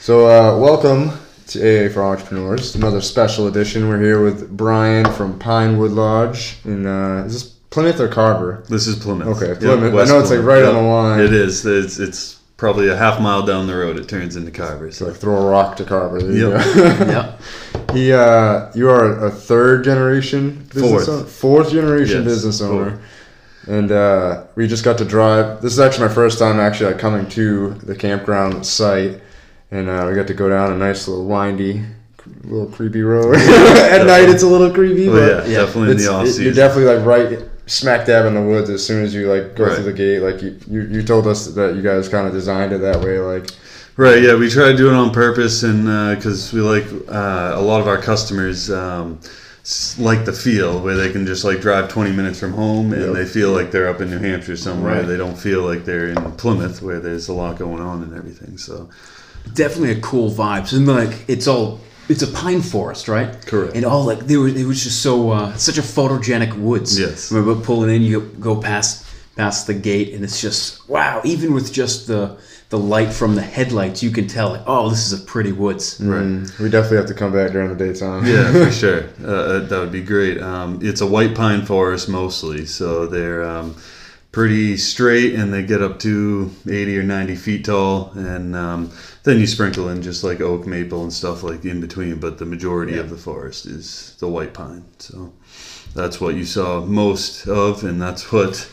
So, uh, welcome to AA for Entrepreneurs, another special edition. We're here with Brian from Pinewood Lodge in uh, is this Plymouth or Carver? This is Plymouth. Okay, Yep, Plymouth. I know it's, like, Plymouth. right on the line. It is. It's, it's probably a half mile down the road. It turns into Carver. So, like throw a rock to Carver. There you Yep. Yep. he, uh, you are a third generation business Fourth. owner, fourth generation Yes, business owner. fourth. And uh, we just got to drive. This is actually my first time actually like, coming to the campground site, and uh, we got to go down a nice little windy, little creepy road. At night, it's a little creepy, Oh, but yeah, definitely in the off it- season. you're definitely like right smack dab in the woods as soon as you like go Right. through the gate. Like you, you, you told us that you guys kind of designed it that way. Like Right, yeah, we try to do it on purpose, and because we like uh, a lot of our customers um, like the feel where they can just like drive 20 minutes from home, and Yep. they feel like they're up in New Hampshire somewhere. Right. They don't feel like they're in Plymouth where there's a lot going on and everything. So Definitely a cool vibe. So like it's all it's a pine forest, right? Correct. And all like there was it was just so uh, such a photogenic woods. Yes. Remember pulling in, you go past past the gate, and it's just wow. Even with just the the light from the headlights, you can tell like oh, this is a pretty woods. Right. mm, we definitely have to come back during the daytime. yeah, for sure. Uh, Uh, that would be great. Um, it's a white pine forest mostly, so they're um, pretty straight and they get up to 80 or 90 feet tall. And um, then you sprinkle in just like oak, maple, and stuff like in between. But the majority of the forest is the white pine. So that's what you saw most of, and that's what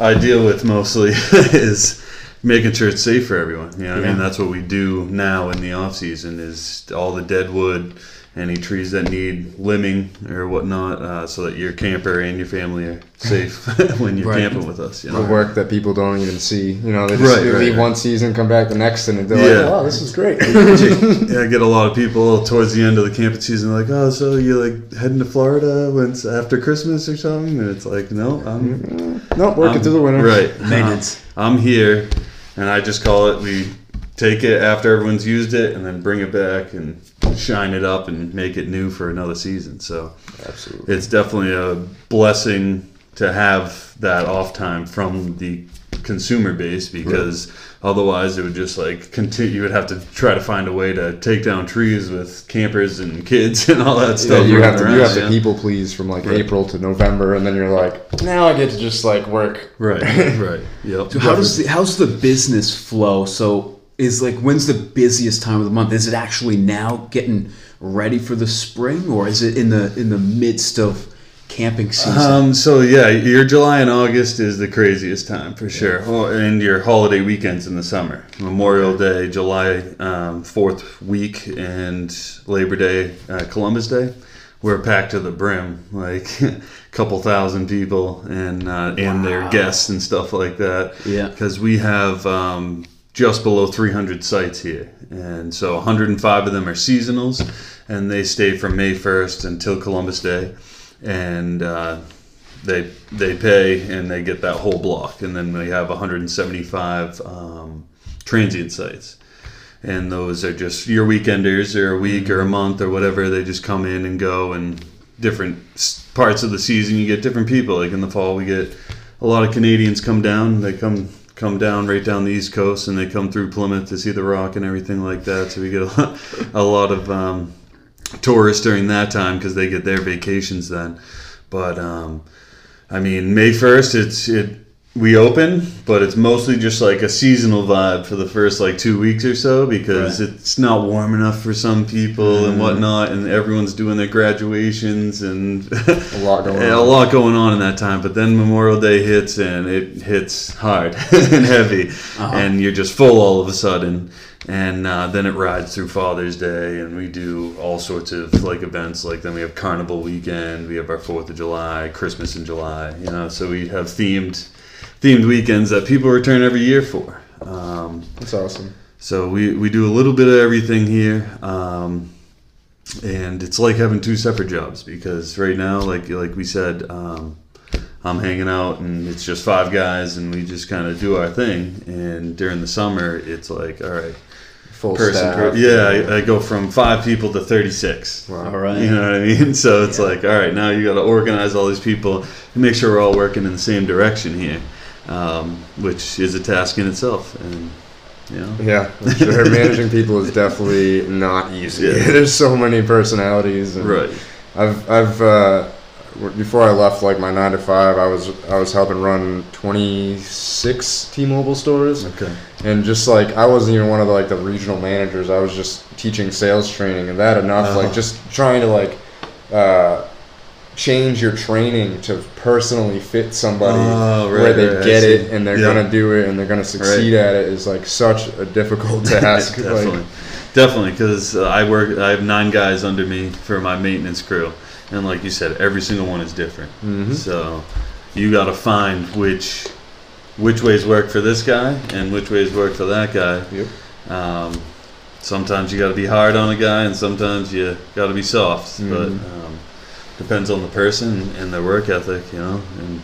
I deal with mostly is making sure it's safe for everyone. You know, what I mean, that's what we do now in the off season is all the dead wood, any trees that need limbing or whatnot, uh, so that your camper and your family are safe when you're Right. camping with us. You the work that people don't even see. You know, they just Right, they right, leave right. one season, come back the next, and they're Yeah. like, "Wow, this is great." yeah, I get a lot of people towards the end of the camping season like, oh, so you like heading to Florida when it's after Christmas or something? And it's like, no, I'm nope, working I'm- through the winter. Right. Maintenance. I'm here, and I just call it. We take it after everyone's used it, and then bring it back and shine it up and make it new for another season. So Absolutely. it's definitely a blessing to have that off time from the consumer base because otherwise it would just like continue you would have to try to find a way to take down trees with campers and kids and all that Yeah, stuff you have running to around, you have to people please from like Right. April to November, and then you're like, now I get to just like work. right right yep So how does the, how's the business flow? So is like when's the busiest time of the month? Is it actually now getting ready for the spring, or is it in the in the midst of camping season? Um, so yeah, your July and August is the craziest time for sure, oh, and your holiday weekends in the summer, Memorial Day, July um, Fourth week, and Labor Day, uh, Columbus Day, we're packed to the brim, like a couple thousand people and uh, and their guests and stuff like that. Yeah. because we have um, just below 300 sites here, and so 105 of them are seasonals, and they stay from May 1st until Columbus Day and uh, they they pay and they get that whole block, and then we have 175 um, transient sites, and those are just your weekenders or a week or a month or whatever. They just come in and go, and different parts of the season you get different people. Like in the fall, we get a lot of Canadians come down. They come come down right down the east coast, and they come through Plymouth to see the Rock and everything like that. So we get a lot, a lot of um, tourists during that time because they get their vacations then. But um, I mean, May first, it's it we open, but it's mostly just like a seasonal vibe for the first like two weeks or so because it's not warm enough for some people and whatnot, and everyone's doing their graduations and A lot going and a on. lot going on in that time. But then Memorial Day hits and it hits hard and heavy, and you're just full all of a sudden. And uh, then it rides through Father's Day, and we do all sorts of like events. Like then we have Carnival Weekend, we have our Fourth of July, Christmas in July. You know, so we have themed themed weekends that people return every year for. Um, That's awesome. so we, we do a little bit of everything here, um, and it's like having two separate jobs because right now, like like we said, um, I'm hanging out and it's just five guys and we just kind of do our thing. And during the summer, it's like all right, Full person, staff. per, yeah, I, I go from five people to 36. Wow. All right. You know what I mean? So it's like, all right, now you got to organize all these people and make sure we're all working in the same direction here, um, which is a task in itself. And You know? Yeah, sure. Managing people is definitely not easy. Yeah. There's so many personalities. And Right. I've I've uh, before I left like my nine to five, I was I was helping run 26 T-Mobile stores, Okay. and just like I wasn't even one of the like the regional managers. I was just teaching sales training, and that enough. Uh-huh. Like just trying to like. Uh, change your training to personally fit somebody Oh, right, where they right, get it and they're Yeah. gonna do it and they're gonna succeed at it is like such a difficult task. definitely, like, definitely, because uh, I work. I have nine guys under me for my maintenance crew, and like you said, every single one is different. Mhm. So you got to find which which ways work for this guy and which ways work for that guy. Yep. Um, sometimes you got to be hard on a guy, and sometimes you got to be soft. But Mhm. um, depends on the person and their work ethic, you know. And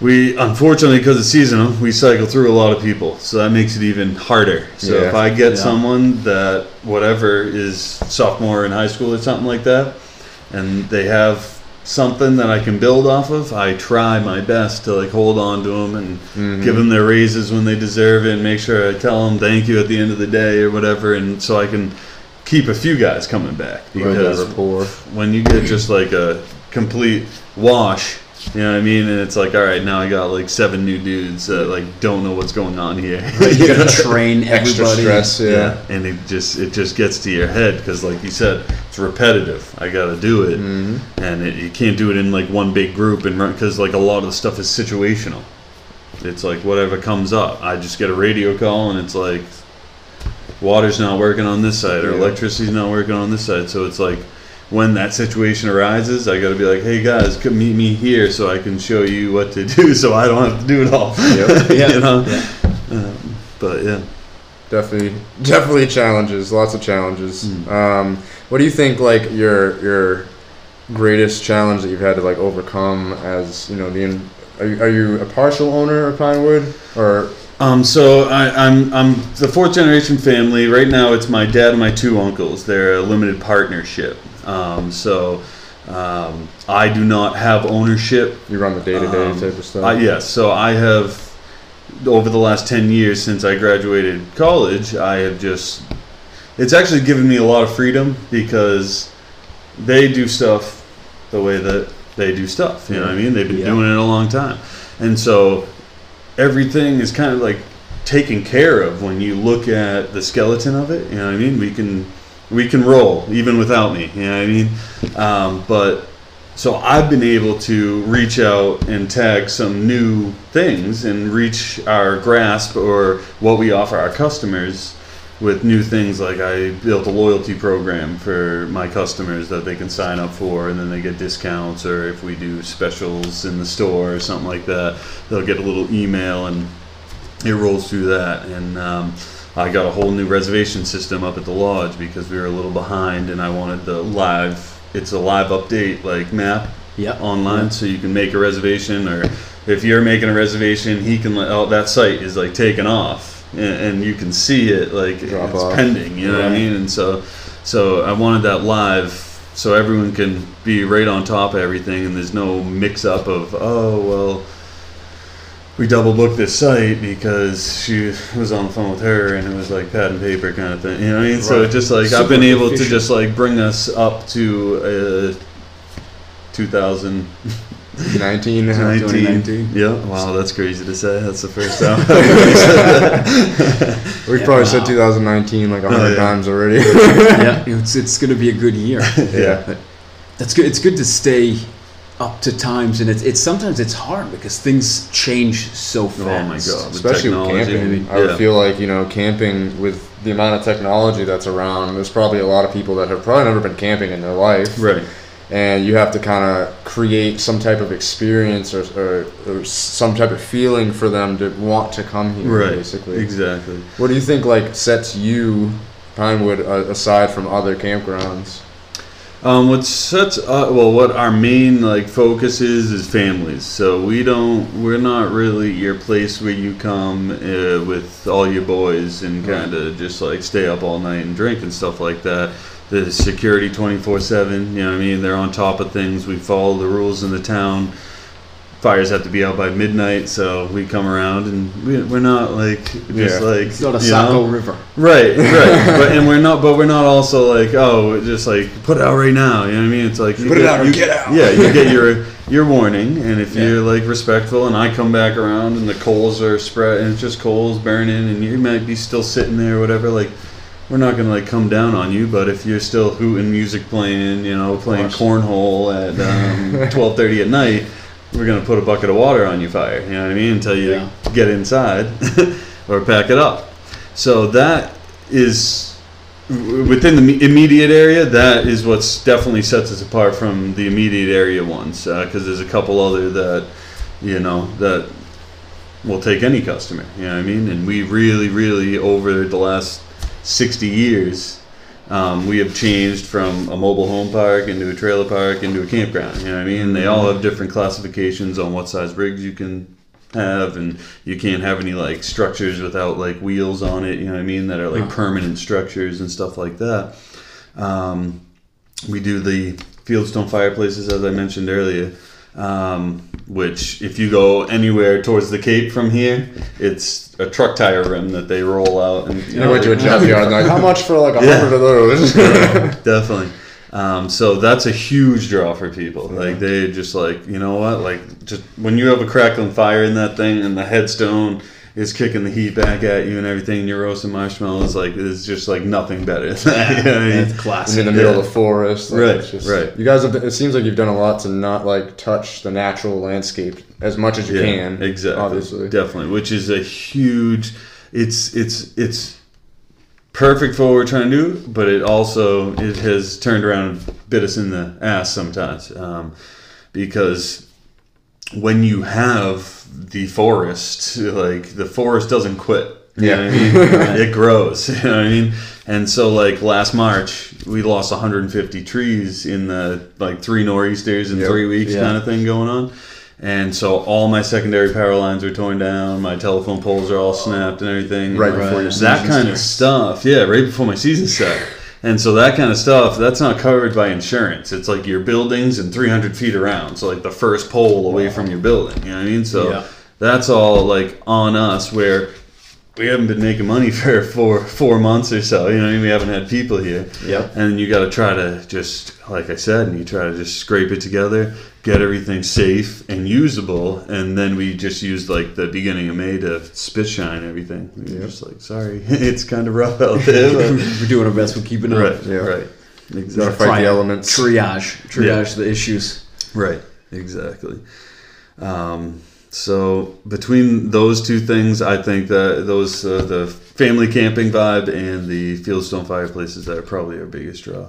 we, unfortunately, because it's seasonal, we cycle through a lot of people, so that makes it even harder. So Yeah. if I get Yeah. someone that whatever is sophomore in high school or something like that, and they have something that I can build off of, I try my best to like hold on to them and Mhm. give them their raises when they deserve it, and make sure I tell them thank you at the end of the day or whatever, and so I can keep a few guys coming back because when you get just like a complete wash, you know what I mean, and it's like all right, now I got like seven new dudes that like don't know what's going on here. you gotta train Extra everybody. stress, yeah. Yeah, and it just it just gets to your head because, like you said, it's repetitive. I got to do it, Mhm. and it, you can't do it in like one big group and run because like a lot of the stuff is situational. It's like whatever comes up. I just get a radio call and it's like water's not working on this side or Yeah. electricity's not working on this side. So it's like when that situation arises, I got to be like, hey guys, come meet me here so I can show you what to do, so I don't have to do it all. Yep. Yeah. you know. Yeah. Um, but yeah. Definitely, definitely challenges. Lots of challenges. Mm. Um, what do you think? Like your your greatest challenge that you've had to like overcome as you know the. in- Are you, are you a partial owner of Pinewood or Um, so I, I'm I'm the fourth generation family. Right now, it's my dad and my two uncles. They're a limited partnership. Um, so um, I do not have ownership. you run the day to day type of stuff? I, yes. So I have over the last ten years since I graduated college, I have just it's actually given me a lot of freedom because they do stuff the way that they do stuff. You know what I mean? They've been Yeah. doing it a long time, and so everything is kind of like taken care of when you look at the skeleton of it. You know what I mean? We can we can roll even without me. You know what I mean? Um, but so I've been able to reach out and tag some new things and reach our grasp or what we offer our customers with new things like I built a loyalty program for my customers that they can sign up for and then they get discounts or if we do specials in the store or something like that they'll get a little email and it rolls through that and um, I got a whole new reservation system up at the lodge because we were a little behind and I wanted the live it's a live update like map Yeah. online so you can make a reservation or if you're making a reservation he can let oh that site is like taken off and, and you can see it like Drop it's off. pending you know what I mean and so so I wanted that live so everyone can be right on top of everything and there's no mix up of oh well we double booked this site because she was on the phone with her and it was like pad and paper kind of thing. You know what I mean? So Right. it just like I've Super been able to just like bring us up to uh, uh, 2019. Nineteen. 2019. Yeah, wow, that's crazy to say. That's the first time. We've Yeah, probably said 2019 like a hundred Oh, yeah. times already. yeah. It's it's gonna be a good year. yeah. That's good. It's good to stay up to times, and it's it's sometimes it's hard because things change so fast. oh my god, with Especially with technology. camping, I yeah. would feel like you know camping with the amount of technology that's around. There's probably a lot of people that have probably never been camping in their life, right. And you have to kind of create some type of experience or, or, or some type of feeling for them to want to come here. Right. Basically, Exactly. what do you think like sets you Pinewood uh, aside from other campgrounds? Um, what sets uh, well, what our main like focus is is families. So we don't, we're not really your place where you come uh, with all your boys and kind of just like stay up all night and drink and stuff like that. The security twenty four seven. You know what I mean? They're on top of things. We follow the rules in the town fires have to be out by midnight, so we come around and we, we're not like just Yeah. like It's not a? Saco River. Right, right. but and we're not, but we're not also like, oh, just like put it out right now. You know what I mean? It's like you Put it get- out or you- get out. Yeah, you get your your warning, and if Yeah. you're like respectful, and I come back around and the coals are spread, and it's just coals burning, and you might be still sitting there or whatever, like. We're not gonna like come down on you, but if you're still hooting music playing, you know, playing cornhole at um, twelve thirty at night, we're gonna put a bucket of water on your fire. You know what I mean? Until you Yeah. get inside or pack it up. So that is within the immediate area. That is what's definitely sets us apart from the immediate area ones, because there's a couple other that you know that will take any customer. You know what I mean? And we really, really over the last 60 years. Um, we have changed from a mobile home park into a trailer park into a campground. You know what I mean? They all have different classifications on what size rigs you can have, and you can't have any like structures without like wheels on it. You know what I mean? That are like permanent structures and stuff like that. Um, we do the fieldstone fireplaces, as I mentioned earlier. Um, which, if you go anywhere towards the Cape from here, it's a truck tire rim that they roll out. And You went to a junkyard like, how much for like a Yeah. hundred of those? Definitely. Um, so that's a huge draw for people. Like they just like you know what like just when you have a crackling fire in that thing and the headstone is kicking the heat back at you and everything, and you're roasting marshmallows like it's just like nothing better. Than that, you know I mean? That's I'm classic. in the middle Yeah. of the forest. like, Right, just- right. You guys have. It seems like you've done a lot to not like touch the natural landscape as much as you can. exactly Obviously. definitely which is a huge it's it's it's perfect for what we're trying to do but it also it has turned around and bit us in the ass sometimes um, because when you have the forest like the forest doesn't quit you know I mean? it grows you know what I mean and so like last March we lost 150 trees in the like three nor'easters in Yep. three weeks Yeah. kind of thing going on and so all my secondary power lines are torn down. My telephone poles are all snapped and everything. Right before your that kind of stuff. Yeah, right before my season started. And so that kind of stuff, that's not covered by insurance. It's like your buildings and 300 feet around. So like the first pole away from your building. You know what I mean? So Yeah. that's all like on us where we haven't been making money for four four months or so. You know what I mean? We haven't had people here. Yep. And you got to try to just, like I said, and you try to just scrape it together, get everything safe and usable, and then we just used like the beginning of May to spit shine everything. We were just like, sorry, it's kind of rough out there. We're doing our best We're keeping up. right, Yeah. right, exactly, fight the elements. Triage. Triage the issues. right, exactly. Um, so between those two things, I think that those uh, the family camping vibe and the fieldstone fireplaces that are probably our biggest draw.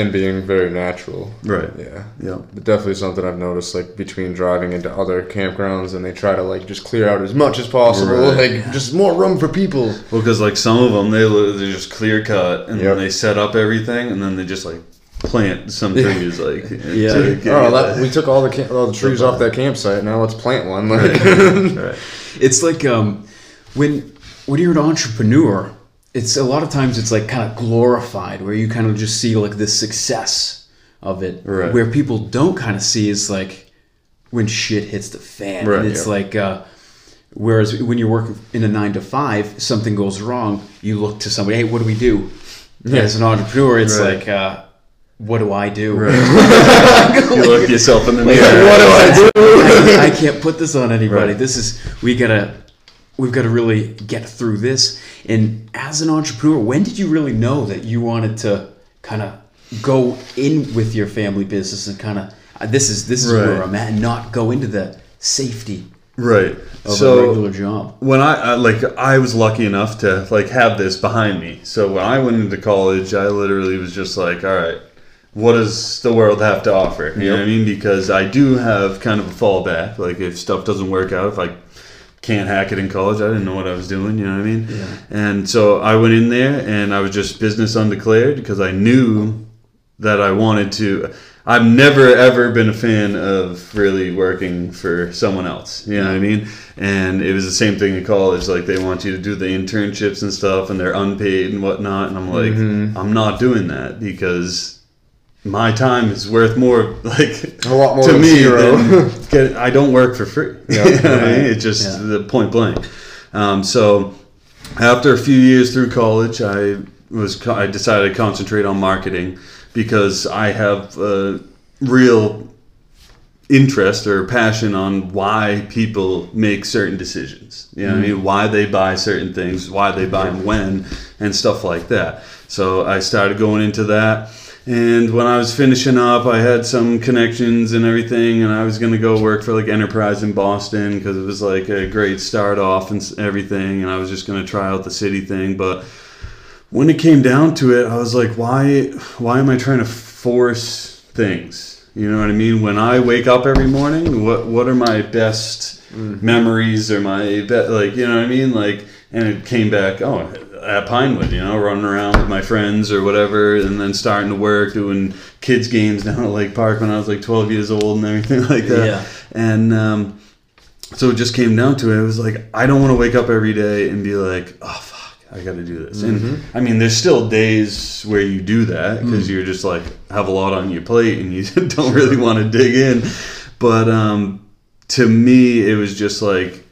and being very natural. Right. Yeah. Yeah. But definitely something I've noticed, like between driving into other campgrounds, and they try to like just clear out as much as possible, Right. like just more room for people. Well, because like some of them, they they just clear cut and Yep. then they set up everything and then they just like plant some trees like Yeah. to Oh, it that, we took all the cam- all the trees off that campsite. Now let's plant one. Like, right. It's like um, when when you're an entrepreneur, it's a lot of times it's like kind of glorified, where you kind of just see like the success of it. Right. Where people don't kind of see is like when shit hits the fan. Right, and it's yeah. like uh, whereas when you're working in a nine to five, something goes wrong, you look to somebody. Hey, what do we do? Yeah. As an entrepreneur, it's Right. like. Uh, what do I do? you look yourself in the mirror. what do I do? I, I can't put this on anybody. Right. This is we gotta we've got to really get through this. And as an entrepreneur, when did you really know that you wanted to kind of go in with your family business and kind of uh, this is this is where I'm at, and not go into the safety Right. of a So regular job? when I, I like I was lucky enough to like have this behind me. So when I went into college, I literally was just like, all right, what does the world have to offer? You know what I mean? Because I do have kind of a fallback. Like if stuff doesn't work out, if I can't hack it in college, I didn't know what I was doing. You know what I mean? Yeah. And so I went in there and I was just business undeclared because I knew that I wanted to. I've never ever been a fan of really working for someone else. You know what I mean? And it was the same thing in college. Like they want you to do the internships and stuff, and they're unpaid and whatnot. And I'm like, mm-hmm. I'm not doing that because my time is worth more like A lot more to than me get. I don't work for free. Yeah, You know what I mean? right. It's just Yeah. the point blank. Um, so after a few years through college, I was I decided to concentrate on marketing because I have a real interest or passion on why people make certain decisions. You know what I mean? Why they buy certain things, why they buy them when, and stuff like that. So I started going into that. And when I was finishing up, I had some connections and everything, and I was going to go work for like Enterprise in Boston because it was like a great start off and everything. And I was just going to try out the city thing. But when it came down to it, I was like, why, why am I trying to force things? You know what I mean? When I wake up every morning, what what are my best mm. memories or my be- like, you know what I mean? Like, and it came back, oh, at Pinewood, you know, running around with my friends or whatever, and then starting to work, doing kids games down at Lake Park when I was like 12 years old and everything like that. Yeah. And um, so it just came down to it. It was like I don't want to wake up every day and be like, oh fuck, I got to do this. And I mean, there's still days where you do that because you're just like have a lot on your plate and you don't really want to dig in. But um, to me, it was just like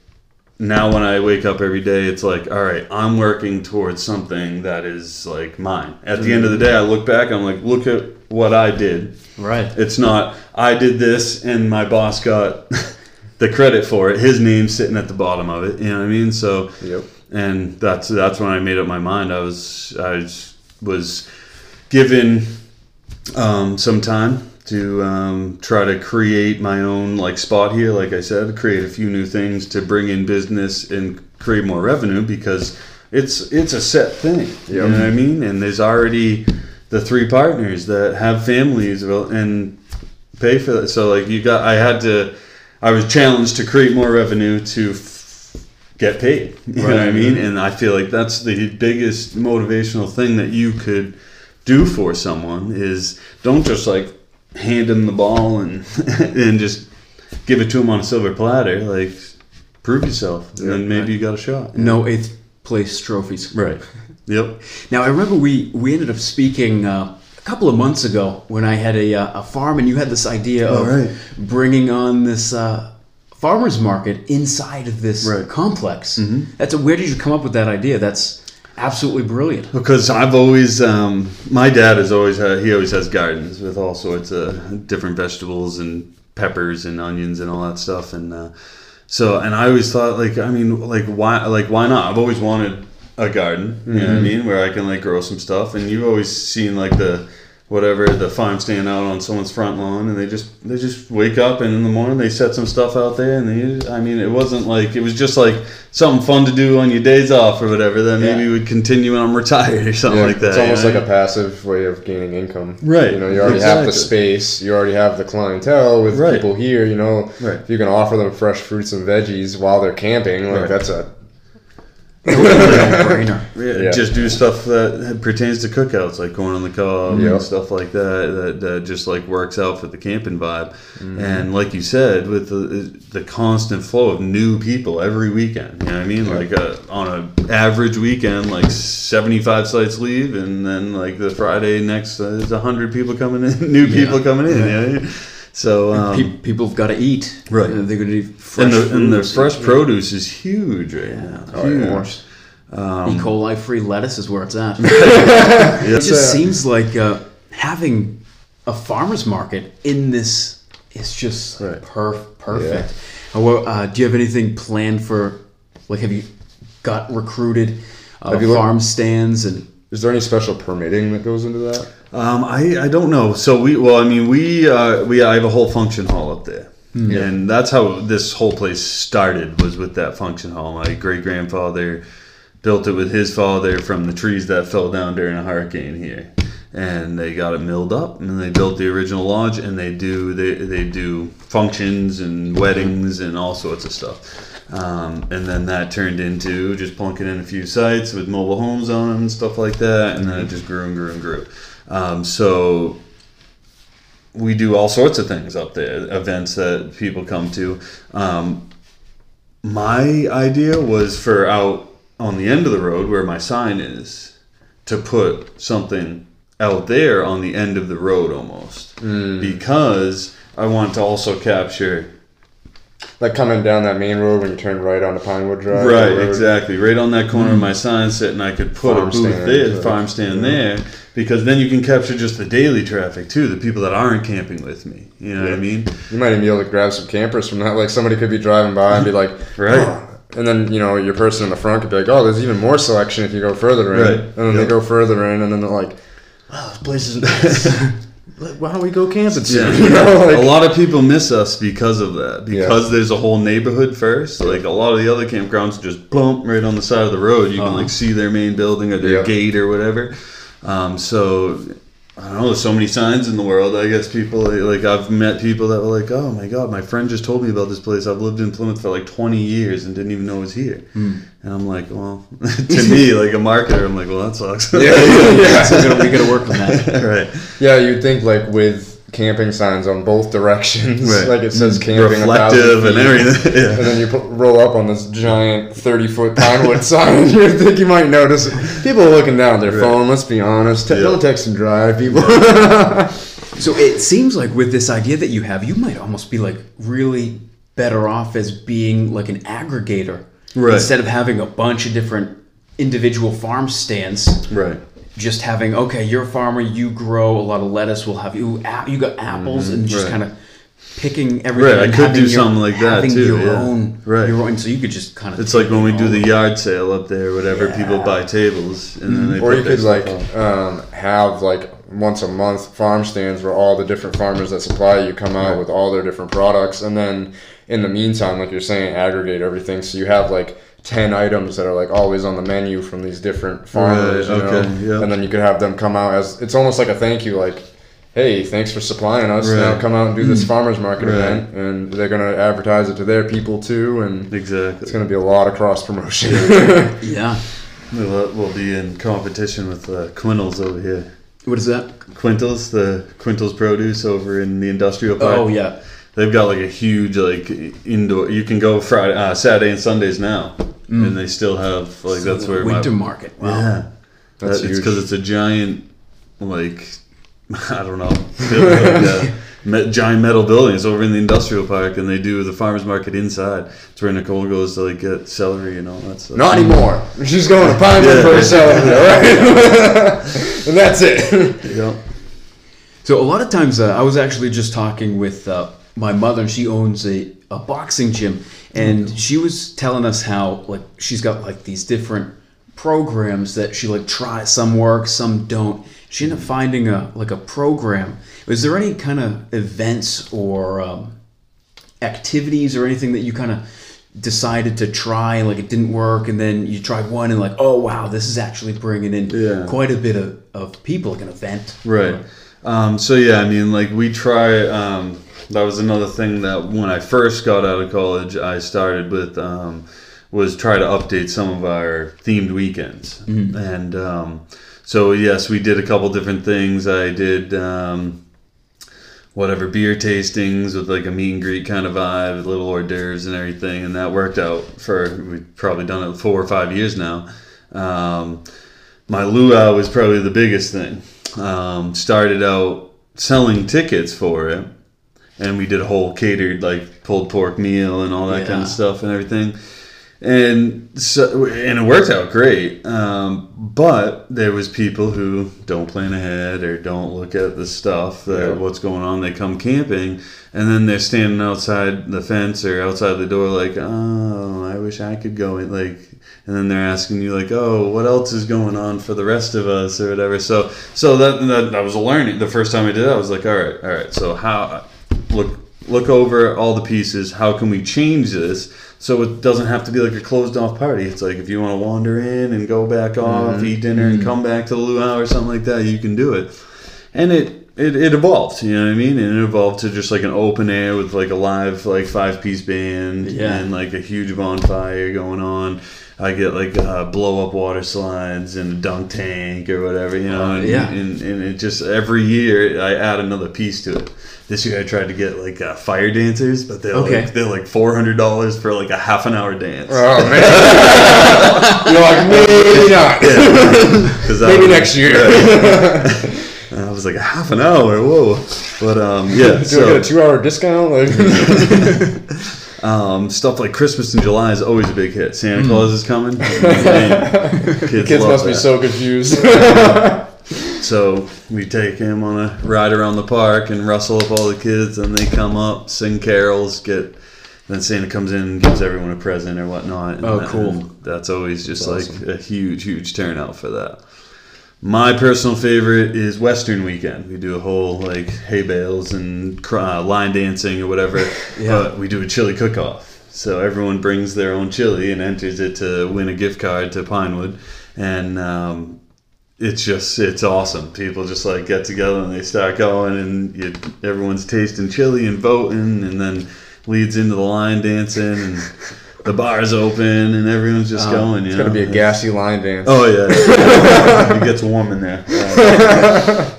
now when I wake up every day, it's like, all right, I'm working towards something that is like mine. At the end of the day, I look back, I'm like, look at what I did. Right. It's not I did this and my boss got the credit for it. His name's sitting at the bottom of it. You know what I mean? So Yep. and that's that's when I made up my mind. I was I was- was given um, some time to um, try to create my own like spot here. Like I said, create a few new things to bring in business and create more revenue because it's it's a set thing. You know what I mean? And there's already the three partners that have families and pay for that. So like you got, I had to, I was challenged to create more revenue to f- get paid. You know what I mean? And I feel like that's the biggest motivational thing that you could do for someone is don't just like hand him the ball and and just give it to him on a silver platter. Like prove yourself, and then maybe you got a shot. No eighth place trophies. Right. Yep. Now I remember we we ended up speaking uh, a couple of months ago when I had a, uh, a farm and you had this idea of Oh, right. bringing on this uh, farmers market inside of this Right. complex. That's a, where did you come up with that idea? That's absolutely brilliant. Because I've always, um, my dad has always had, he always has gardens with all sorts of different vegetables and peppers and onions and all that stuff. And uh, so, and I always thought, like, I mean, like, why, like, why not? I've always wanted a garden, you know what I mean, where I can like grow some stuff. And you've always seen like the, whatever the farm stand out on someone's front lawn and they just they just wake up and in the morning they set some stuff out there and they I mean it wasn't like it was just like something fun to do on your days off or whatever then maybe Yeah. would continue when I'm retired or something Yeah, like that it's almost you like a passive way of gaining income. Right, You know, you already have the space, you already have the clientele with Right. people here. You know, Right. if you can offer them fresh fruits and veggies while they're camping, like Right. that's a No-brainer. Yeah, Yeah. just do stuff that pertains to cookouts, like corn on the cob Yep. and stuff like that, that. That just like works out for the camping vibe. Mm-hmm. And like you said, with the the constant flow of new people every weekend, you know what I mean? Like uh, on an average weekend, like seventy five sites leave, and then like the Friday next, uh, there's hundred people coming in, new people coming in. You know? So um, Pe- people have got to eat. Right. Uh, they're going to need fresh and the and the fresh produce is huge right now. Oh, yeah. Huge. E. coli free lettuce is where it's at. Yeah. It just uh, seems like uh, having a farmer's market in this is just Right. perf- perfect. Uh, well, uh, do you have anything planned for? Like, have you got recruited uh, Have you looked- farm stands and? Is there any special permitting that goes into that? Um, I, I don't know. So we well, I mean, we uh, we I have a whole function hall up there, and that's how this whole place started. Was with that function hall. My great grandfather built it with his father from the trees that fell down during a hurricane here, and they got it milled up, and they built the original lodge, and they do they they do functions and weddings and all sorts of stuff. Um, and then that turned into just plunking in a few sites with mobile homes on them and stuff like that, and then it just grew and grew and grew. Um, so we do all sorts of things up there, events that people come to. Um, my idea was for out on the end of the road where my sign is to put something out there on the end of the road almost because I want to also capture like coming down that main road when you turn right onto Pinewood Drive. Right, exactly. Right on that corner of my sign sitting, I could put Farm a booth stand, there, yeah. farm stand Yeah. there, because then you can capture just the daily traffic too, the people that aren't camping with me. You know what I mean? You might even be able to grab some campers from that. Like somebody could be driving by and be like, Right. "Oh," And then you know your person in the front could be like, "Oh, there's even more selection if you go further in." Right. And then Yep. they go further in, and then they're like, "Wow, this place is nice. Like, Why don't we go camping soon?" Yeah. You know, like, a lot of people miss us because of that. Because there's a whole neighborhood first. Like a lot of the other campgrounds just bump right on the side of the road. You can Uh-huh. like see their main building or their Yeah. gate or whatever. Um, so I don't know. There's so many signs in the world. I guess people like I've met people that were like, "Oh my god, my friend just told me about this place. I've lived in Plymouth for like 20 years and didn't even know it was here." Hmm. And I'm like, "Well, to me, like a marketer, I'm like, well, that sucks." yeah, yeah, So we gotta, we gotta work on that. right. yeah. You'd think like with camping signs on both directions, Right. like it says camping Reflective and everything. Yeah. And then you put, roll up on this giant 30 foot pine wood sign, and you think you might notice it. People are looking down at their Right. phone, let's be honest. Te- Yeah. Don't text and drive, people. So it seems like with this idea that you have, you might almost be like really better off as being like an aggregator Right. instead of having a bunch of different individual farm stands. Right. Just having okay, you're a farmer, you grow a lot of lettuce. We'll have you you got apples, and just Mm-hmm. Right. kind of picking everything. Right, I could having do something like that, having too, Your yeah. own, Right. Your own. So you could just kind of. It's like when we do the yard sale up there, whatever. People buy tables, and then they or you could like um, have like once a month farm stands where all the different farmers that supply you come out Right. with all their different products and then in the meantime like you're saying aggregate everything so you have like 10 items that are like always on the menu from these different farmers Right, you okay, know? yeah. and then you could have them come out as it's almost like a thank you like hey thanks for supplying us now come out and do this farmers market Right. event and they're going to advertise it to their people too and exactly. it's going to be a lot of cross promotion Yeah. We'll, we'll be in competition with uh, Quintals over here. What is that? Quintals, the Quintals Produce over in the industrial park. Oh yeah. They've got like a huge like indoor. You can go Friday, uh, Saturday, and Sundays now, and they still have like that's where winter my, market. Wow. Yeah, That's That- it's because it's a giant, like I don't know, like, uh, me- giant metal buildings over in the industrial park, and they do the farmers market inside. It's where Nicole goes to like get celery and all that stuff. Not anymore. She's going to Pinewood Yeah. for herself, right? and that's it. Yeah. So a lot of times, uh, I was actually just talking with uh, my mother, and she owns a, a boxing gym, and she was telling us how like she's got like these different programs that she like tries. Some work, some don't. She ended up finding a like a program. Was there any kind of events or um, activities or anything that you kind of decided to try and like it didn't work and then you tried one and like oh wow this is actually bringing in Yeah. quite a bit of, of people like an event Right. Um, so yeah, I mean, like we try. Um, that was another thing that when I first got out of college, I started with um, was try to update some of our themed weekends. And um, so yes, we did a couple different things. I did. Um, whatever beer tastings with like a meet and greet kind of vibe, little hors d'oeuvres and everything, and that worked out for we've probably done it four or five years now. Um, my luau was probably the biggest thing. Um, started out selling tickets for it, and we did a whole catered like pulled pork meal and all that kind of stuff and everything. And so, and it worked out great. Um, but there was people who don't plan ahead or don't look at the stuff that Yeah. what's going on. They come camping, and then they're standing outside the fence or outside the door, like, "Oh, I wish I could go in." Like, and then they're asking you, like, "Oh, what else is going on for the rest of us or whatever." So, so that that, that was a learning. The first time I did it, I was like, "All right, all right." So how look look over all the pieces. How can we change this so it doesn't have to be like a closed off party? It's like if you want to wander in and go back off, mm-hmm. eat dinner, and mm-hmm. come back to the luau or something like that, you can do it. And it, it it evolved, you know what I mean? And it evolved to just like an open air with like a live like five piece band Yeah. and like a huge bonfire going on. I get like uh, blow up water slides and a dunk tank or whatever, you know. And, yeah. and, and it just every year I add another piece to it. This year I tried to get like uh, fire dancers, but they're Okay. like they're like four hundred dollars for like a half an hour dance. Oh man! You're like maybe not. I maybe next year. And I was like a half an hour, whoa! But um, yeah, Do I get a two-hour discount? Like, Um, stuff like Christmas in July is always a big hit. Santa Claus is coming. Kids Kids must be so confused. So we take him on a ride around the park and rustle up all the kids, and they come up, sing carols, get. Then Santa comes in and gives everyone a present or whatnot. and Oh, that- cool. that's always just That's like a huge, huge turnout for that. My personal favorite is Western Weekend. We do a whole like hay bales and uh, line dancing or whatever, but we do a chili cook-off. So everyone brings their own chili and enters it to win a gift card to Pinewood, and um, it's just it's awesome. People just like get together and they start going, and you, everyone's tasting chili and voting, and then leads into the line dancing, and the bar's open, and everyone's just going. You it's gonna be a gassy line dance. Oh yeah, it gets warm in there.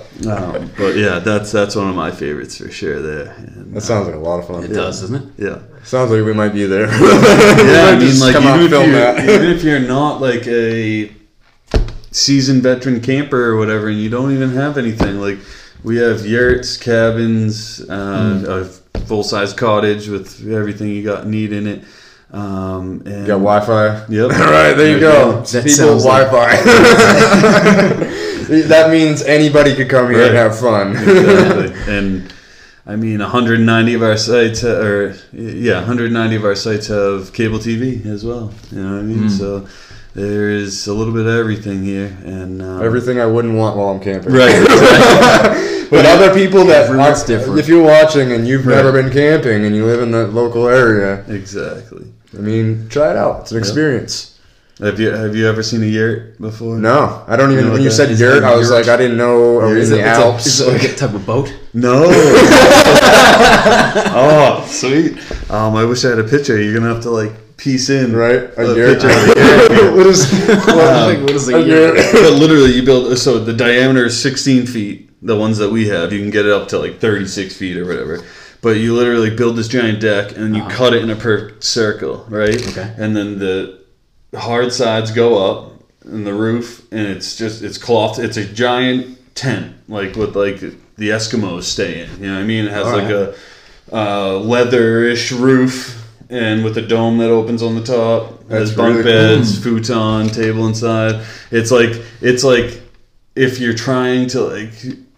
Um, but yeah, that's that's one of my favorites for sure. There, and, That sounds like a lot of fun. It does, doesn't it? yeah. Sounds like we might be there. Yeah, I mean, like even if, film you're, that. even if you're not like a seasoned veteran camper or whatever, and you don't even have anything, like we have yurts, cabins, uh, Hmm. a full size cottage with everything you got need in it. Um, and You got Wi-Fi. Yep. All right, there you There you go. People Wi-Fi. that means anybody could come here and have fun. exactly. and I mean, 190 of our sites, or yeah, 190 of our sites have cable TV as well. You know what I mean? So there is a little bit of everything here, and um, Everything I wouldn't want while I'm camping. Right. exactly. But other people that aren't, different. if you're watching and you've Right. never been camping and you live in the local area, exactly. I mean, try it out. It's an experience. Have you have you ever seen a yurt before? No, I don't even. You know when what you said is? yurt, I was Yurt. like, I didn't know. Are we Is in it, the it's a- Alps? is it like a type of boat? No. oh, sweet. Um, I wish I had a picture. You're gonna have to like piece in right? a A yurt. picture of the yurt. what is? Like, what is a a yurt? yurt? but literally, you build so the diameter is 16 feet. The ones that we have, you can get it up to like 36 feet or whatever. But you literally build this giant deck and you cut it in a perfect circle, right? Okay. And then the hard sides go up and the roof, and it's just it's cloth. It's a giant tent, like with like the Eskimos stay in. You know what I mean? It has All like a uh, leather-ish roof. And with a dome that opens on the top, it has bunk really beds, futon, table inside. It's like it's like if you're trying to like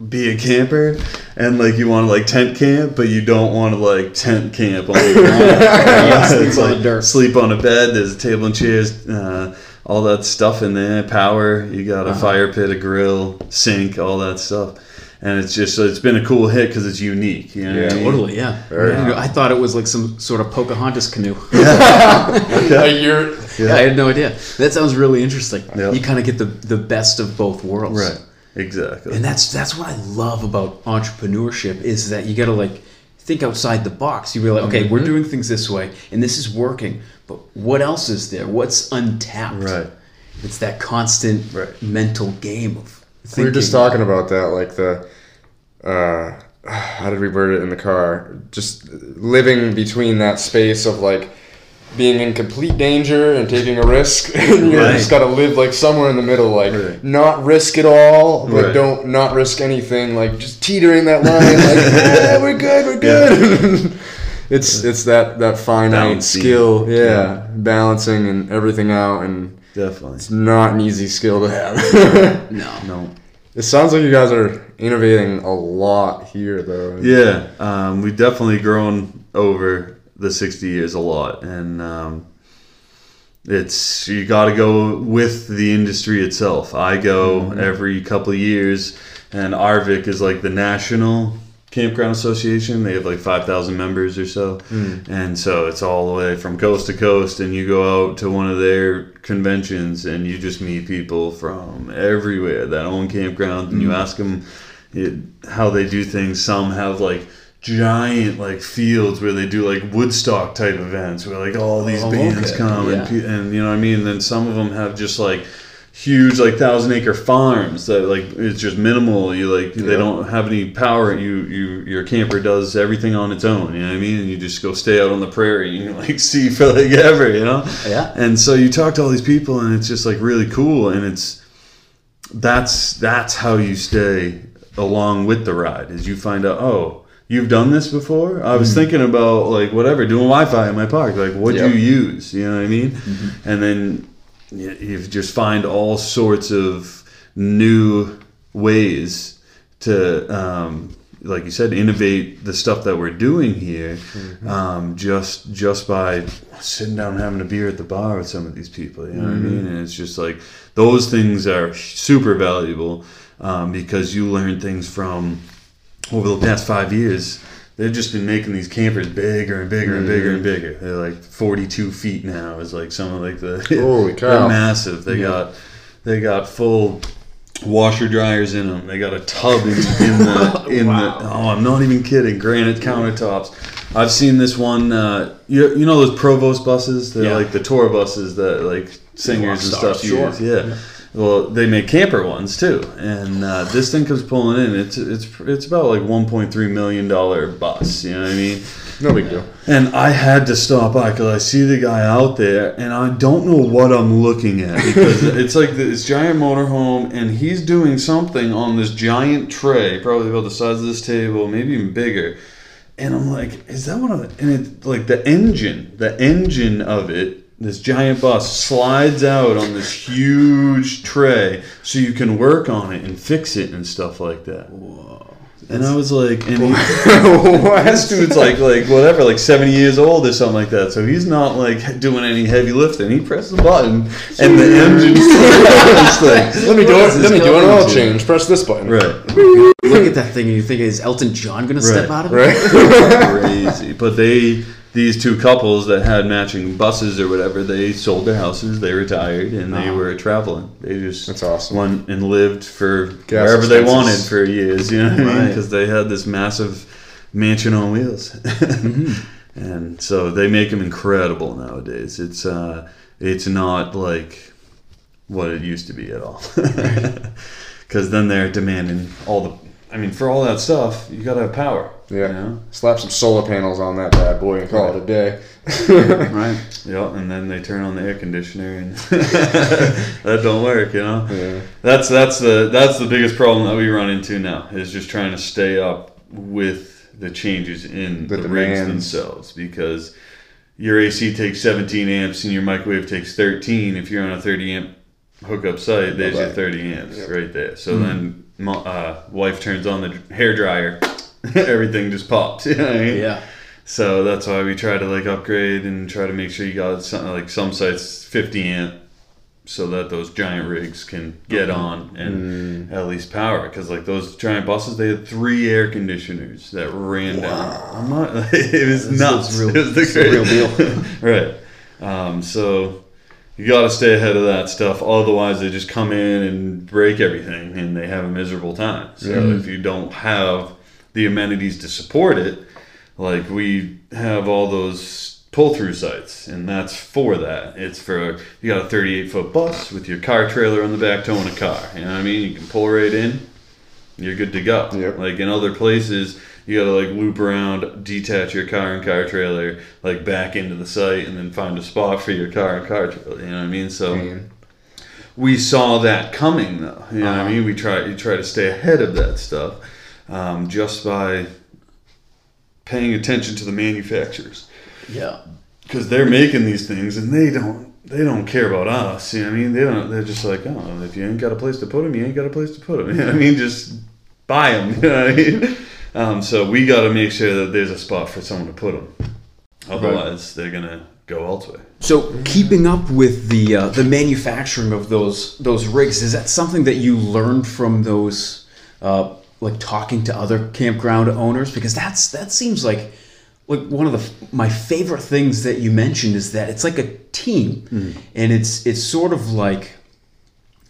be a camper and like you want to like tent camp, but you don't want to like tent camp on the ground. Yeah, sleep it's on like dirt. sleep on a bed. There's a table and chairs, uh, all that stuff in there. Power. You got a Uh-huh. fire pit, a grill, sink, all that stuff. And it's just it's been a cool hit because it's unique. You know what I Yeah, mean? Totally, yeah. Very I, didn't know- I thought it was like some sort of Pocahontas canoe. a yurt. Yeah, I had no idea. That sounds really interesting. Yeah. You kind of get the, the best of both worlds. Right. Exactly. And that's that's what I love about entrepreneurship is that you got to like think outside the box. You realize, okay, Mm-hmm. we're doing things this way, and this is working, but what else is there? What's untapped? Right. It's that constant Right. mental game of. We were just talking about that, like the, uh, how did we word it in the car? Just living between that space of like being in complete danger and taking a risk. you Right. just gotta live like somewhere in the middle, like Right. not risk it all, but Right. don't not risk anything. Like just teetering that line, like yeah, we're good, we're good. it's it's that that finite Balancing. skill, yeah, Yeah. balancing and everything out, and Definitely. it's not an easy skill to have. No. No. It sounds like you guys are innovating a lot here, though. Yeah, um, we've definitely grown over the 60 years a lot. And um, it's, you got to go with the industry itself. I go every couple of years, and ARVC is like the national campground association. They have like 5,000 members or so. Hmm. And so it's all the way from coast to coast, and you go out to one of their conventions and you just meet people from everywhere that own campground, and you hmm. ask them it, how they do things. Some have like giant like fields where they do like Woodstock type events where like all these Oh, bands okay. come Yeah. and and you know what I mean. And then some of them have just like huge like thousand acre farms that like it's just minimal. You like they don't have any power. You you your camper does everything on its own. You know what I mean? And you just go stay out on the prairie and you like see for like ever. You know? Yeah. And so you talk to all these people, and it's just like really cool, and it's that's that's how you stay along with the ride. Is you find out, oh, You've done this before. I was mm-hmm. thinking about like whatever doing Wi-Fi in my park. Like, what do Yep. you use? You know what I mean? Mm-hmm. And then you, you just find all sorts of new ways to, um, like you said, innovate the stuff that we're doing here, um, just just by sitting down and having a beer at the bar with some of these people. You know what I mean? And it's just like those things are super valuable um, because you learn things from over the past five years. They've just been making these campers bigger and bigger and bigger and bigger. They're like 42 feet now. Is like some of like the Holy they're cow. massive. They got they got full washer dryers in them. They got a tub in, in the in the. Oh, I'm not even kidding. Granite countertops. I've seen this one. Uh, you, you know those Prevost buses? They're Yeah. like the tour buses that like singers and stuff stars, use. Yeah. Well, they make camper ones too, and uh, this thing comes pulling in. It's it's it's about like 1.3 million dollar bus. You know what I mean? No big deal. And I had to stop by because I see the guy out there, and I don't know what I'm looking at because it's like this giant motorhome, and he's doing something on this giant tray, probably about the size of this table, maybe even bigger. And I'm like, is that one of the? And it like the engine, the engine of it, this giant bus slides out on this huge tray, so you can work on it and fix it and stuff like that. Whoa. And I was like, and he, this dude's like, like whatever, like seventy years old or something like that. So he's not like doing any heavy lifting. He presses the button, and the engine starts. Like, Let me do it. Let me do an going oil change. Press this button. right, Look at that thing and you think, is Elton John going to step Right. out of it? Right. crazy. But they, these two couples that had matching buses or whatever, they sold their houses, they retired, and they were traveling. They just That's awesome. went and lived for Gas wherever they wanted for years. You know what I mean? Because they had this massive mansion on wheels. and so they make them incredible nowadays. It's uh, it's not like what it used to be at all. Because then they're demanding all the. I mean, for all that stuff, you gotta have power. Yeah. You know? Slap some solar panels on that bad boy and call it a day. Right. Yeah, and then they turn on the air conditioner, and that don't work. You know. Yeah. That's that's the that's the biggest problem that we run into now is just trying to stay up with the changes in The the, rigs themselves because your AC takes 17 amps and your microwave takes 13. If you're on a 30 amp hookup site, there's your 30 amps Yep. right there. So hmm. then mo- uh, wife turns on the hair dryer, everything just pops. You know I mean? Yeah. So that's why we try to like upgrade and try to make sure you got some, like some sites 50 amp so that those giant rigs can get on and at least power. Because like those giant buses they had three air conditioners that ran down. I'm not, it was That's- nuts. real- it was the real great- right. Um, so you got to stay ahead of that stuff otherwise they just come in and break everything and they have a miserable time. So if you don't have the amenities to support it like we have all those pull through sites and that's for that. It's for you got a 38 foot bus with your car trailer on the back towing a car. You know what i mean? You can pull right in you're good to go. Yep. like in other places you gotta like loop around detach your car and car trailer like back into the site and then find a spot for your car and car trailer you know what i mean so Man. we saw that coming though you know what i Uh-huh. mean we try you try to stay ahead of that stuff um, just by paying attention to the manufacturers Yeah. because they're making these things and they don't they don't care about us. You know what I mean? They don't. They're just like, oh, if you ain't got a place to put them, you ain't got a place to put them. You know what I mean? Just buy them. You know what I mean? Um, so we got to make sure that there's a spot for someone to put them. Otherwise, they're gonna go elsewhere. So keeping up with the uh, the manufacturing of those those rigs is that something that you learned from those uh, like talking to other campground owners because that's that seems like like one of the my favorite things that you mentioned is that it's like a team and it's it's sort of like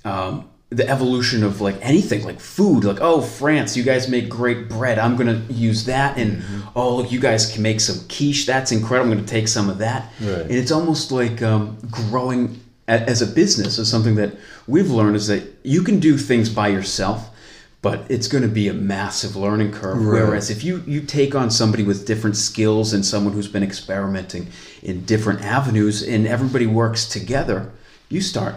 um, the evolution of like anything like food like oh france you guys make great bread i'm gonna use that and oh look you guys can make some quiche that's incredible i'm gonna take some of that. Right. and it's almost like um, growing as a business is something that we've learned is that you can do things by yourself but it's going to be a massive learning curve. Whereas if you you take on somebody with different skills and someone who's been experimenting in different avenues and everybody works together you start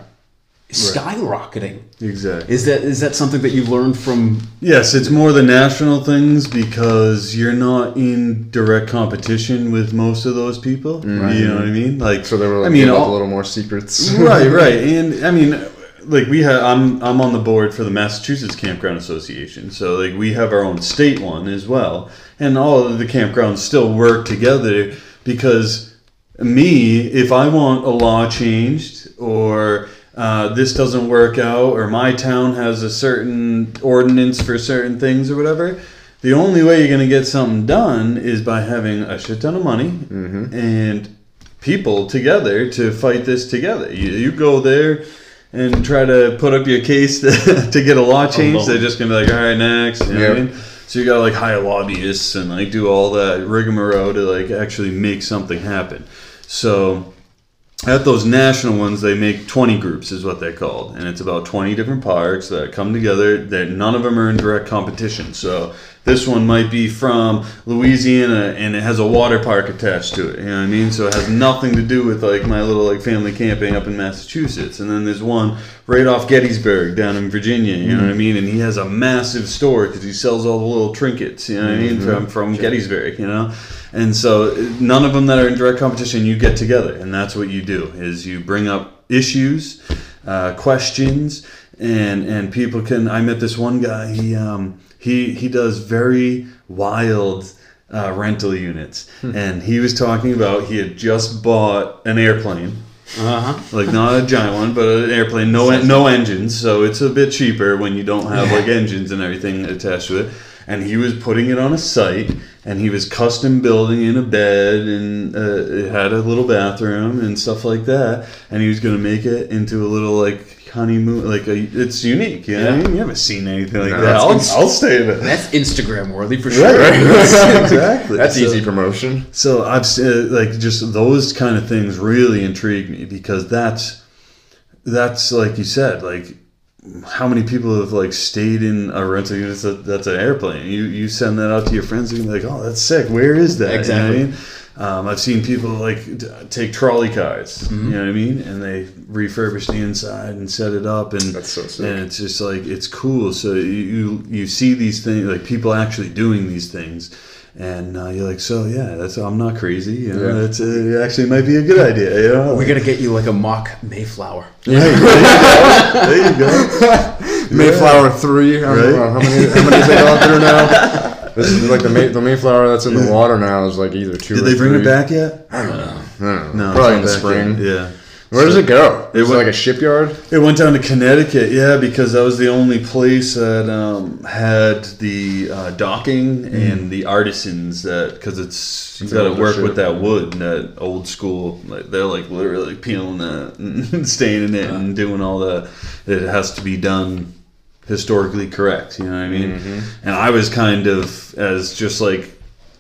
skyrocketing. Exactly. Is that is that something that you learned from? Yes, it's more the national things because you're not in direct competition with most of those people. Mm-hmm. You know what I mean? Like, So they were like, I mean, all- a little more secrets. right, right, and I mean, like we have, I'm I'm on the board for the Massachusetts Campground Association, so like we have our own state one as well, and all of the campgrounds still work together because me, if I want a law changed or uh, this doesn't work out, or my town has a certain ordinance for certain things or whatever. The only way you're going to get something done is by having a shit ton of money and people together to fight this together. You, you go there and try to put up your case to, to get a law change. They're just gonna be like, all right, next. You know what I mean? So you gotta like hire lobbyists and like do all that rigmarole to like actually make something happen. So at those national ones, they make 20 groups, is what they're called. And it's about 20 different parks that come together. That none of them are in direct competition. So this one might be from Louisiana and it has a water park attached to it. You know what I mean? So it has nothing to do with like my little like family camping up in Massachusetts. And then there's one right off Gettysburg down in Virginia. You know what I mean? And he has a massive store because he sells all the little trinkets. You know what I mean? From from Gettysburg. You know. And so none of them that are in direct competition, you get together, and that's what you do: is you bring up issues, uh, questions, and and people can. I met this one guy. He um, he he does very wild uh, rental units, and he was talking about he had just bought an airplane. Uh huh. Like not a giant one, but an airplane, no no engines, so it's a bit cheaper when you don't have like engines and everything attached to it. And he was putting it on a site, and he was custom building in a bed, and uh, it had a little bathroom and stuff like that. And he was gonna make it into a little like honeymoon, like a, it's unique. You know what I Yeah. mean? You haven't seen anything like No, that. I'll, I'll stay in it. That's Instagram worthy for sure. Right, right. exactly. That's So- easy promotion. so I've s- uh, like just those kind of things really intrigue me because that's that's like you said like how many people have like stayed in a rental unit that, that's an airplane you you send that out to your friends and you're like oh that's sick where is that Exactly. you know what I mean? Um, I've seen people like d- take trolley cars, you know what I mean, and they refurbish the inside and set it up, and That's so sick. and it's just like it's cool. So you you, you see these things like people actually doing these things, and uh, you're like, so yeah, that's I'm not crazy. You know, Yeah. that's uh, it actually might be a good idea. You know, We gotta get you like a mock Mayflower. there you go. Mayflower three. I don't Right. know how many how many is they going through now? This is like the May, the Mayflower that's in the water now is like either two. Did or they bring three. it back yet? I don't know. I don't know. No, probably in the spring. yet. Yeah. Where does it go? It went- like a shipyard? It went down to Connecticut, yeah, because that was the only place that um, had the uh, docking and the artisans that because it's you It's got to work shit. with that wood and that old school. Like they're like literally peeling that and staining it and doing all the. It has to be done historically correct. You know what I mean? Mm-hmm. And I was kind of as just like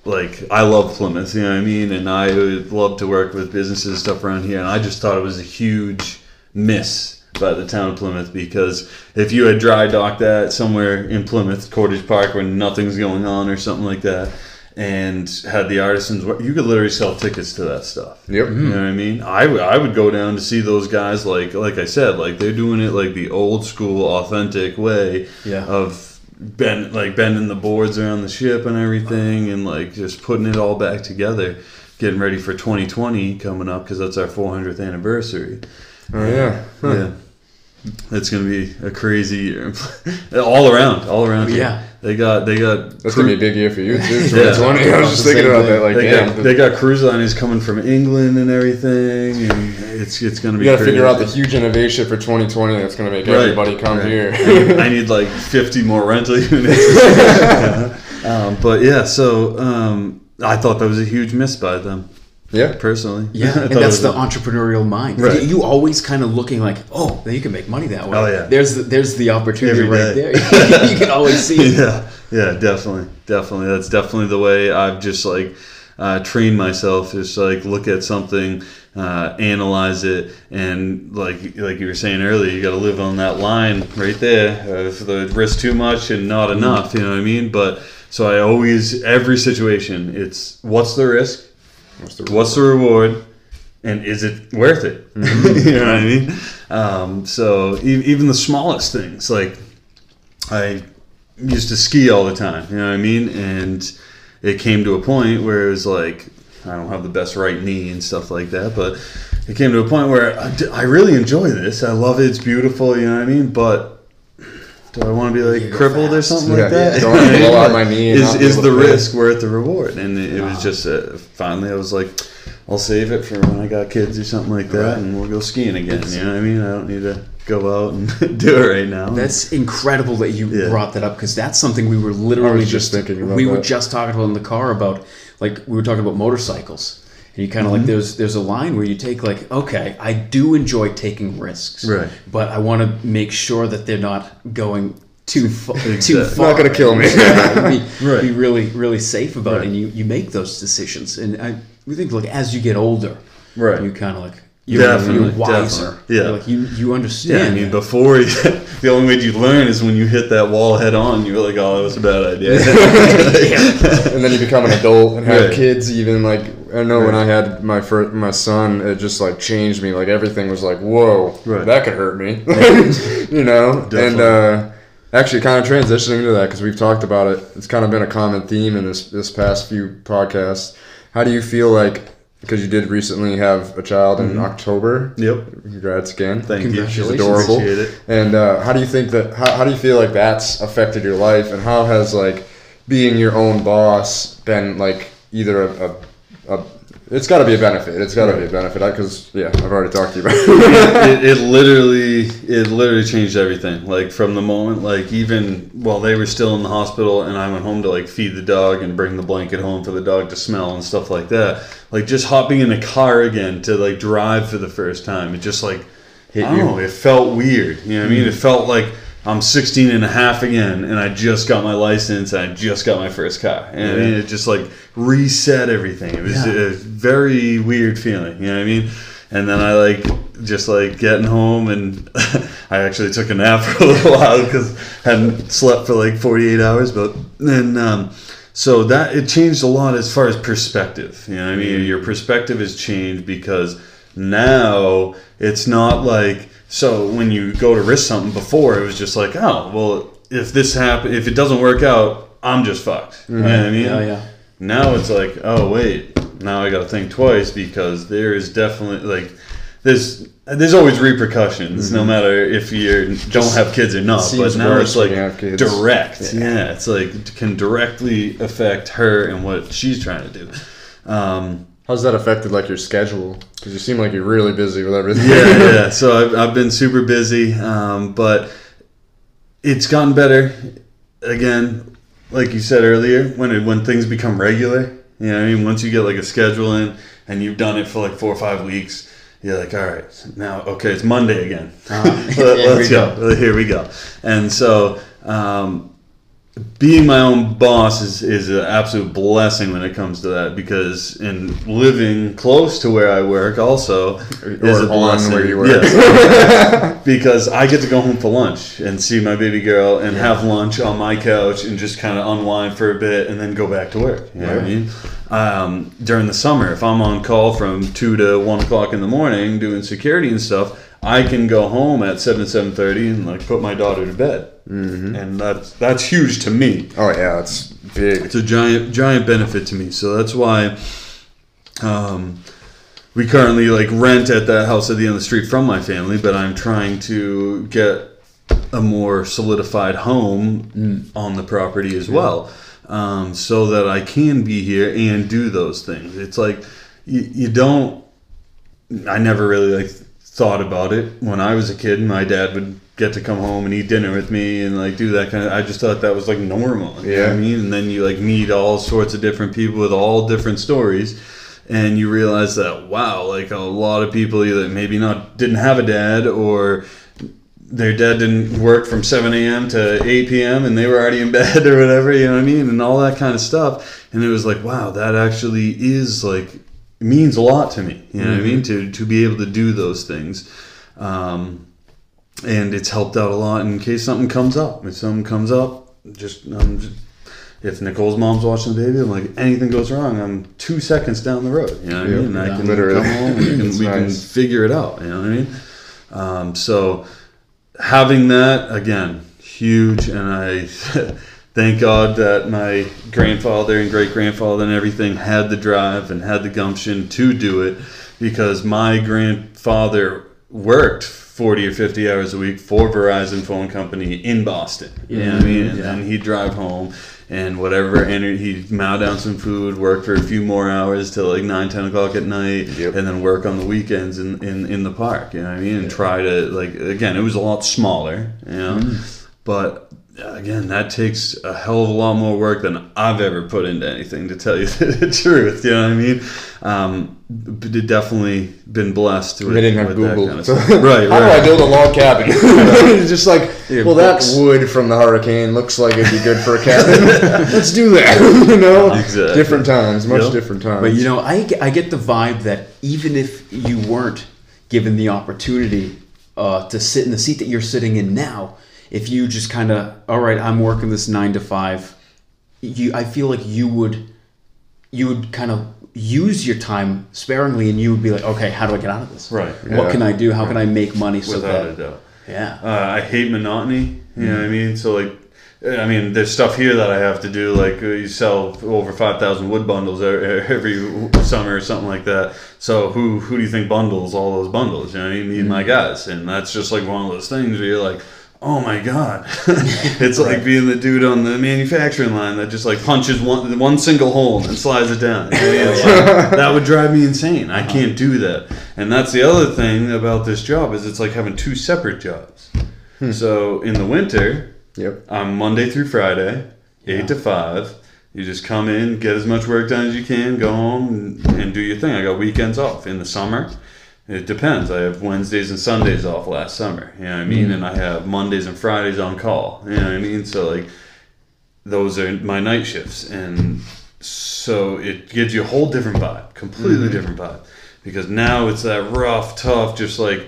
like I love Plymouth, you know what I mean, and I would love to work with businesses and stuff around here, and I just thought it was a huge miss by the town of Plymouth because if you had dry docked that somewhere in Plymouth, Cottage Park, where nothing's going on or something like that, and had the artisans, you could literally sell tickets to that stuff. Yep. You know what I mean? I would I would go down to see those guys like like I said, like they're doing it like the old school, authentic way Yeah. of bend like bending the boards around the ship and everything, and like just putting it all back together, getting ready for 2020 coming up because that's our 400th anniversary. Oh yeah. Huh. Yeah. It's gonna be a crazy year, all around, all around. here. Yeah. They got they got That's gonna be a big year for you too. Yeah. 2020. I was just thinking about thing. that. Like, they, damn, got, they got cruise liners coming from England and everything, and it's it's gonna you be. gotta figure out the huge innovation for 2020 that's gonna make Right, everybody come right. here. I need, I need like 50 more rental units. um, but yeah, so um, I thought that was a huge miss by them, yeah. personally. Yeah, and that's the a- entrepreneurial mind. Right. You, you always kind of looking like, oh, then you can make money that way. Oh, yeah. There's the, there's the opportunity Every right day. there. you can always see it. yeah, yeah, definitely, definitely. That's definitely the way I've just like uh, trained myself. Is like look at something, uh, analyze it, and like like you were saying earlier, you got to live on that line right there. If the risk too much and not enough, you know what I mean. But so I always every situation, it's what's the risk, What's the what's the reward, and is it worth it? you know what I mean? Um, so e- even the smallest things, like I used to ski all the time, you know what I mean? And it came to a point where it was like, I don't have the best right knee and stuff like that, but it came to a point where I, d- I really enjoy this. I love it. It's beautiful, you know what I mean? But do I want to be like You go crippled or something Yeah, like that? don't blow out my knee Is, is the risk worth the reward? And it, it was just uh, finally I was like, I'll save it for when I got kids or something like that, Right. and we'll go skiing again. You know what I mean? I don't need to go out and do it right now. That's incredible that you Yeah. brought that up because that's something we were literally I was just thinking about we were just talking about in the car about like we were talking about motorcycles and you kind of like mm-hmm. there's there's a line where you take like okay I do enjoy taking risks Right. but I want to make sure that they're not going too far too far Not gonna kill me. Yeah, be, Right. be really really safe about Right. it and you you make those decisions and I we think like as you get older Right. you kind of like you're, Definitely, you're wiser definitely. Yeah. You're like you you yeah, understand I mean, that. before the only way you learn is when you hit that wall head on. You're like, oh, that was a bad idea. and then you become an adult and have Right. kids. Even like I know when I had my first my son, it just like changed me. Like everything was like, whoa, Right. that could hurt me, you know. And uh, actually, kind of transitioning to that because we've talked about it. It's kind of been a common theme in this this past few podcasts. How do you feel like? Because you did recently have a child in October. yep. Congrats again. Thank you. She's adorable. Appreciate it. And uh, how do you think that? How, how do you feel like that's affected your life? And how has like being your own boss been like either a, a, a it's got to be a benefit. It's got to be a benefit because yeah, I've already talked to you about. it. it, it literally it literally changed everything like from the moment like even while they were still in the hospital and i went home to like feed the dog and bring the blanket home for the dog to smell and stuff like that like just hopping in a car again to like drive for the first time it just like Hit you. know, it felt weird you know what i mean it felt like i'm 16 and a half again and i just got my license and i just got my first car and i mean it just like reset everything it was Yeah. a very weird feeling you know what i mean and then I like just like getting home, and I actually took a nap for a little while because I hadn't slept for like 48 hours. But then, um, so that it changed a lot as far as perspective. You know, what I mean, your perspective has changed because now it's not like so when you go to risk something before it was just like oh well if this happen if it doesn't work out I'm just fucked. You know what I mean? Yeah, yeah. Now it's like, oh wait, now I got to think twice because there is definitely like there's there's always repercussions no matter if you don't have kids or not. But now it's like when you have kids. direct. Yeah. it's like can directly affect her and what she's trying to do. Um, How's that affected like your schedule? Because you seem like you're really busy with everything. yeah, yeah. So I've, I've been super busy, um, but it's gotten better. Again, like you said earlier, when it, when things become regular, you know, what I mean, once you get like a schedule in and you've done it for like four or five weeks, you're like, all right, now okay, it's Monday again. Let, Here we us go. Here we go. And so. Um, being my own boss is, is an absolute blessing when it comes to that because in living close to where I work also is a blessing. where you work. Yes. because I get to go home for lunch and see my baby girl and have lunch on my couch and just kind of unwind for a bit and then go back to work. You know what I mean? Um, during the summer, if I'm on call from two to one o'clock in the morning doing security and stuff, I can go home at seven seven thirty and like put my daughter to bed, mm-hmm. and that's that's huge to me. Oh yeah, it's big. It's a giant giant benefit to me. So that's why um, we currently like rent at that house at the end of the street from my family, but I'm trying to get a more solidified home on the property as well, um, so that I can be here and do those things. It's like you, you don't. I never really like thought about it when I was a kid. My dad would get to come home and eat dinner with me and like do that kind of. I just thought that was like normal. You know what I mean? And then you like meet all sorts of different people with all different stories. And you realize that wow, like a lot of people either maybe not didn't have a dad or their dad didn't work from 7 a.m. to 8 p.m. and they were already in bed or whatever, you know what I mean? And all that kind of stuff. And it was like, wow, that actually is like, means a lot to me, you know what I mean? To, to be able to do those things. Um, and it's helped out a lot in case something comes up. If something comes up, just, I'm just if Nicole's mom's watching the baby, I'm like, anything goes wrong, I'm two seconds down the road. You know what I Yeah, mean? And I can Literally. come home and we, can, we can figure it out. You know what I mean? Um, so having that again, huge, and I thank God that my grandfather and great grandfather and everything had the drive and had the gumption to do it because my grandfather worked 40 or 50 hours a week for Verizon Phone Company in Boston. You know what I mean? And then he'd drive home and whatever energy he'd mow down some food, work for a few more hours till like 9, 10 o'clock at night, Yep. and then work on the weekends in, in, in the park. You know what I mean? And try to, like, again, it was a lot smaller, you know? Mm. But again, that takes a hell of a lot more work than I've ever put into anything, to tell you the truth. You know what I mean? Um, but it definitely been blessed with, They didn't have with that Google. kind of So, stuff. right, How do I build a log cabin? it's just like, Yeah, well, that wood from the hurricane looks like it'd be good for a cabin. Let's do that. you know, Exactly. different times, much Yep. different times. But you know, I, get- I get the vibe that even if you weren't given the opportunity uh, to sit in the seat that you're sitting in now, if you just kind of, all right, I'm working this nine to five, you, I feel like you would, you would kind of use your time sparingly, and you would be like, okay, how do I get out of this? Right. What can I do? How can I make money so Without a that? doubt. Yeah. Uh, I hate monotony. You know what I mean? So like, I mean, there's stuff here that I have to do. Like uh, you sell over five thousand wood bundles every summer or something like that. So who who do you think bundles all those bundles? You know what I mean? Me and my guys, and that's just like one of those things where you're like. Oh my god! it's like being the dude on the manufacturing line that just like punches one one single hole and slides it down. You know what I mean? It's like, that would drive me insane. I can't do that. And that's the other thing about this job is it's like having two separate jobs. Hmm. So in the winter, yep. I'm Monday through Friday, eight to five. You just come in, get as much work done as you can, go home and, and do your thing. I got weekends off. In the summer, it depends. I have Wednesdays and Sundays off last summer. You know what I mean? Mm-hmm. And I have Mondays and Fridays on call. You know what I mean? So like those are my night shifts and so it gives you a whole different vibe completely mm-hmm. different vibe because now it's that rough tough just like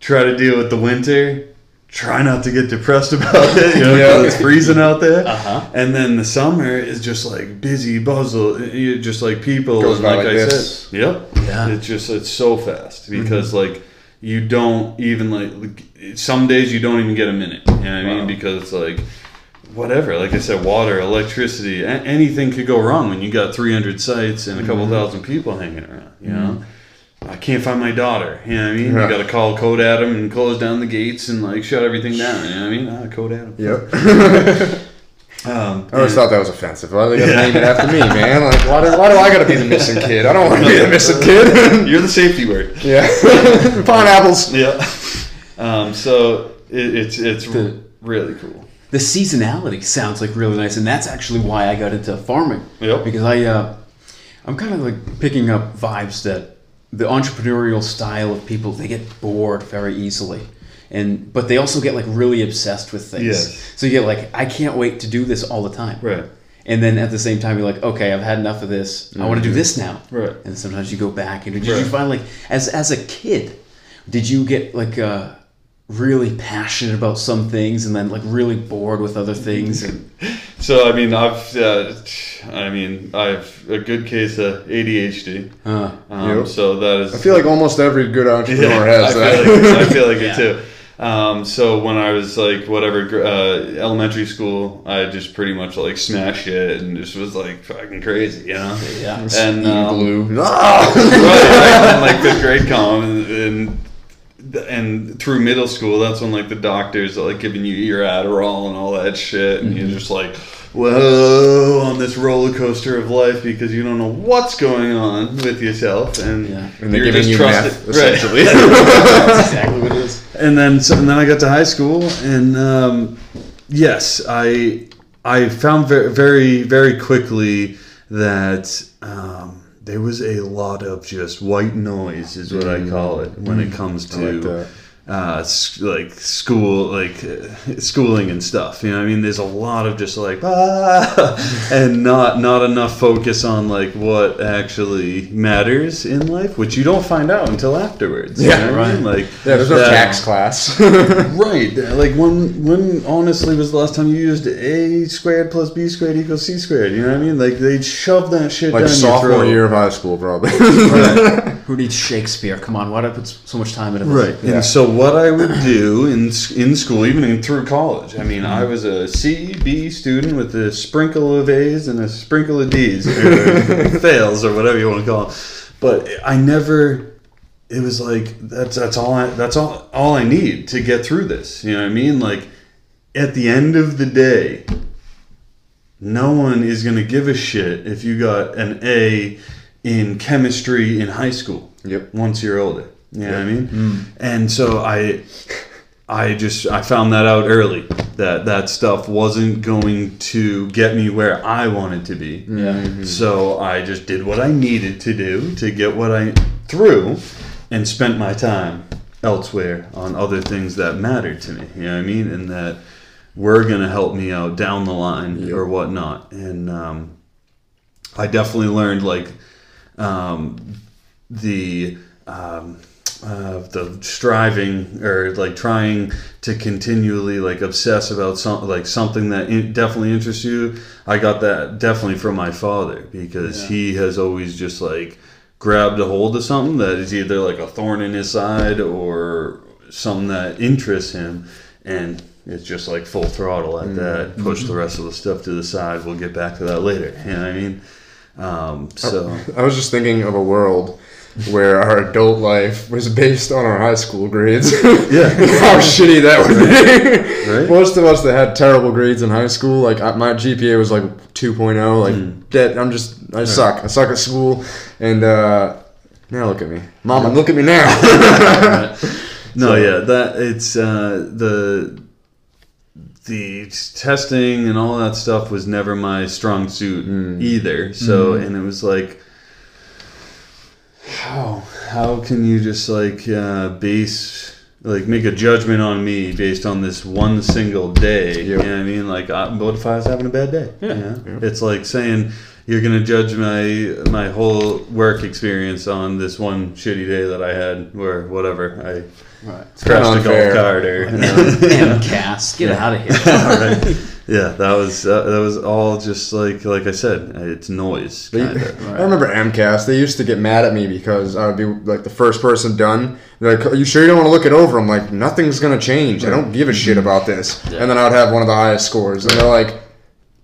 try to deal with the winter try not to get depressed about it you know 'cause Yeah. it's freezing out there Uh-huh. and then the summer is just like busy buzzle you just like people Goes and by like, like i this. said yep Yeah. it's just it's so fast mm-hmm. because like you don't even like like, some days you don't even get a minute you know what i mean Wow. because it's like whatever like i said water electricity a- anything could go wrong when you got 300 sites and a couple mm-hmm. thousand people hanging around you mm-hmm. know i can't find my daughter you know what i mean Yeah. you gotta call code adam and close down the gates and like shut everything down you know what i mean ah, code adam Yep. um, I always thought that was offensive. Why do they gotta Yeah. name it after me, man? Like, why do, why do I gotta be the missing kid? I don't want to be the missing kid. you're the safety word yeah. Pineapples. yeah um, so it, it's it's The- really cool the seasonality sounds like really nice, and that's actually why I got into farming. Yep. Because I, uh, I'm kind of like picking up vibes that the entrepreneurial style of people they get bored very easily, and but they also get like really obsessed with things. Yes. So you get like, I can't wait to do this all the time. right And then at the same time, you're like, okay, I've had enough of this. I want to do this now. Right. And sometimes you go back and did you find like as as a kid, did you get like uh, really passionate about some things and then like really bored with other things? And, So I mean, I've uh, I mean, I've a good case of ADHD. uh, Um, Yep. So that is. I feel like almost every good entrepreneur Yeah, has I that. Feel like, I feel like Yeah. it too. Um, so when I was like whatever uh, elementary school, I just pretty much like smashed it and just was like fucking crazy, you know. yeah. And Eating um, glue. Ah! right, right, when, like fifth grade come and, and and through middle school, that's when like the doctors are like giving you your Adderall and all that shit, and you're just like, whoa, on this roller coaster of life because you don't know what's going on with yourself, and, Yeah. And they're you're giving just you trusted- meth, right. essentially. That's exactly what it is. and then so, and then I got to high school, and um, yes, I I found very very very quickly that um, there was a lot of just white noise, is what I call it, when it comes Mm. I like to. that. Uh, like school, like uh, schooling and stuff. You know, I mean, there's a lot of just like ah, and not not enough focus on like what actually matters in life, which you don't find out until afterwards. you Yeah, know what I mean? right. Like Yeah, there's no that- tax class. Right. Like when when honestly was the last time you used a squared plus b squared equals c squared? You know what I mean? Like they shove that shit like down your sophomore throat. year of high school, probably. Right. Who needs Shakespeare? Come on, why do I put so much time into Right. this? Yeah. And so what I would do in in school, even in, through college, I mean, I was a C, B student with a sprinkle of A's and a sprinkle of D's, or fails, or whatever you want to call it. But I never. It was like that's that's all I that's all all I need to get through this. You know what I mean? Like at the end of the day, no one is gonna give a shit if you got an A in chemistry in high school Yep. once you're older. You know what I mean? And so I, I just I found that out early that that stuff wasn't going to get me where I wanted to be. Yeah. So I just did what I needed to do to get what I through, and spent my time elsewhere on other things that mattered to me. You know what I mean? And that were gonna help me out down the line or whatnot. And um, I definitely learned like um, the um, uh, the striving or like trying to continually like obsess about some like something that in, definitely interests you. I got that definitely from my father because Yeah. he has always just like grabbed a hold of something that is either like a thorn in his side or something that interests him. And it's just like full throttle at that push the rest of the stuff to the side. We'll get back to that later. You know what i mean um, so I was just thinking of a world where our adult life was based on our high school grades. Yeah. How shitty that would be. Right. Most of us that had terrible grades in high school, like I- my GPA was like 2.0, like dead. I'm just, I suck. I suck at school. And uh, now look at me. Mama, look at me now. No, yeah, that it's uh, the the testing and all that stuff was never my strong suit either. So, and it was like, how how can you just like uh, base like make a judgment on me based on this one single day? You know what I mean? Like, I, what if I was having a bad day? Yeah. You know? Yep. It's like saying. You're gonna judge my my whole work experience on this one shitty day that I had, or whatever I Right. crashed a unfair. golf cart or MCAS, get out of here. Alright. yeah that was uh, that was all just like like i said it's noise They- kind of I remember MCAS. They used to get mad at me because I would be like the first person done. They're like, "Are you sure you don't want to look it over?" I'm like, "Nothing's gonna change. I don't give a shit about this." And then I would have one of the highest scores, and they're like,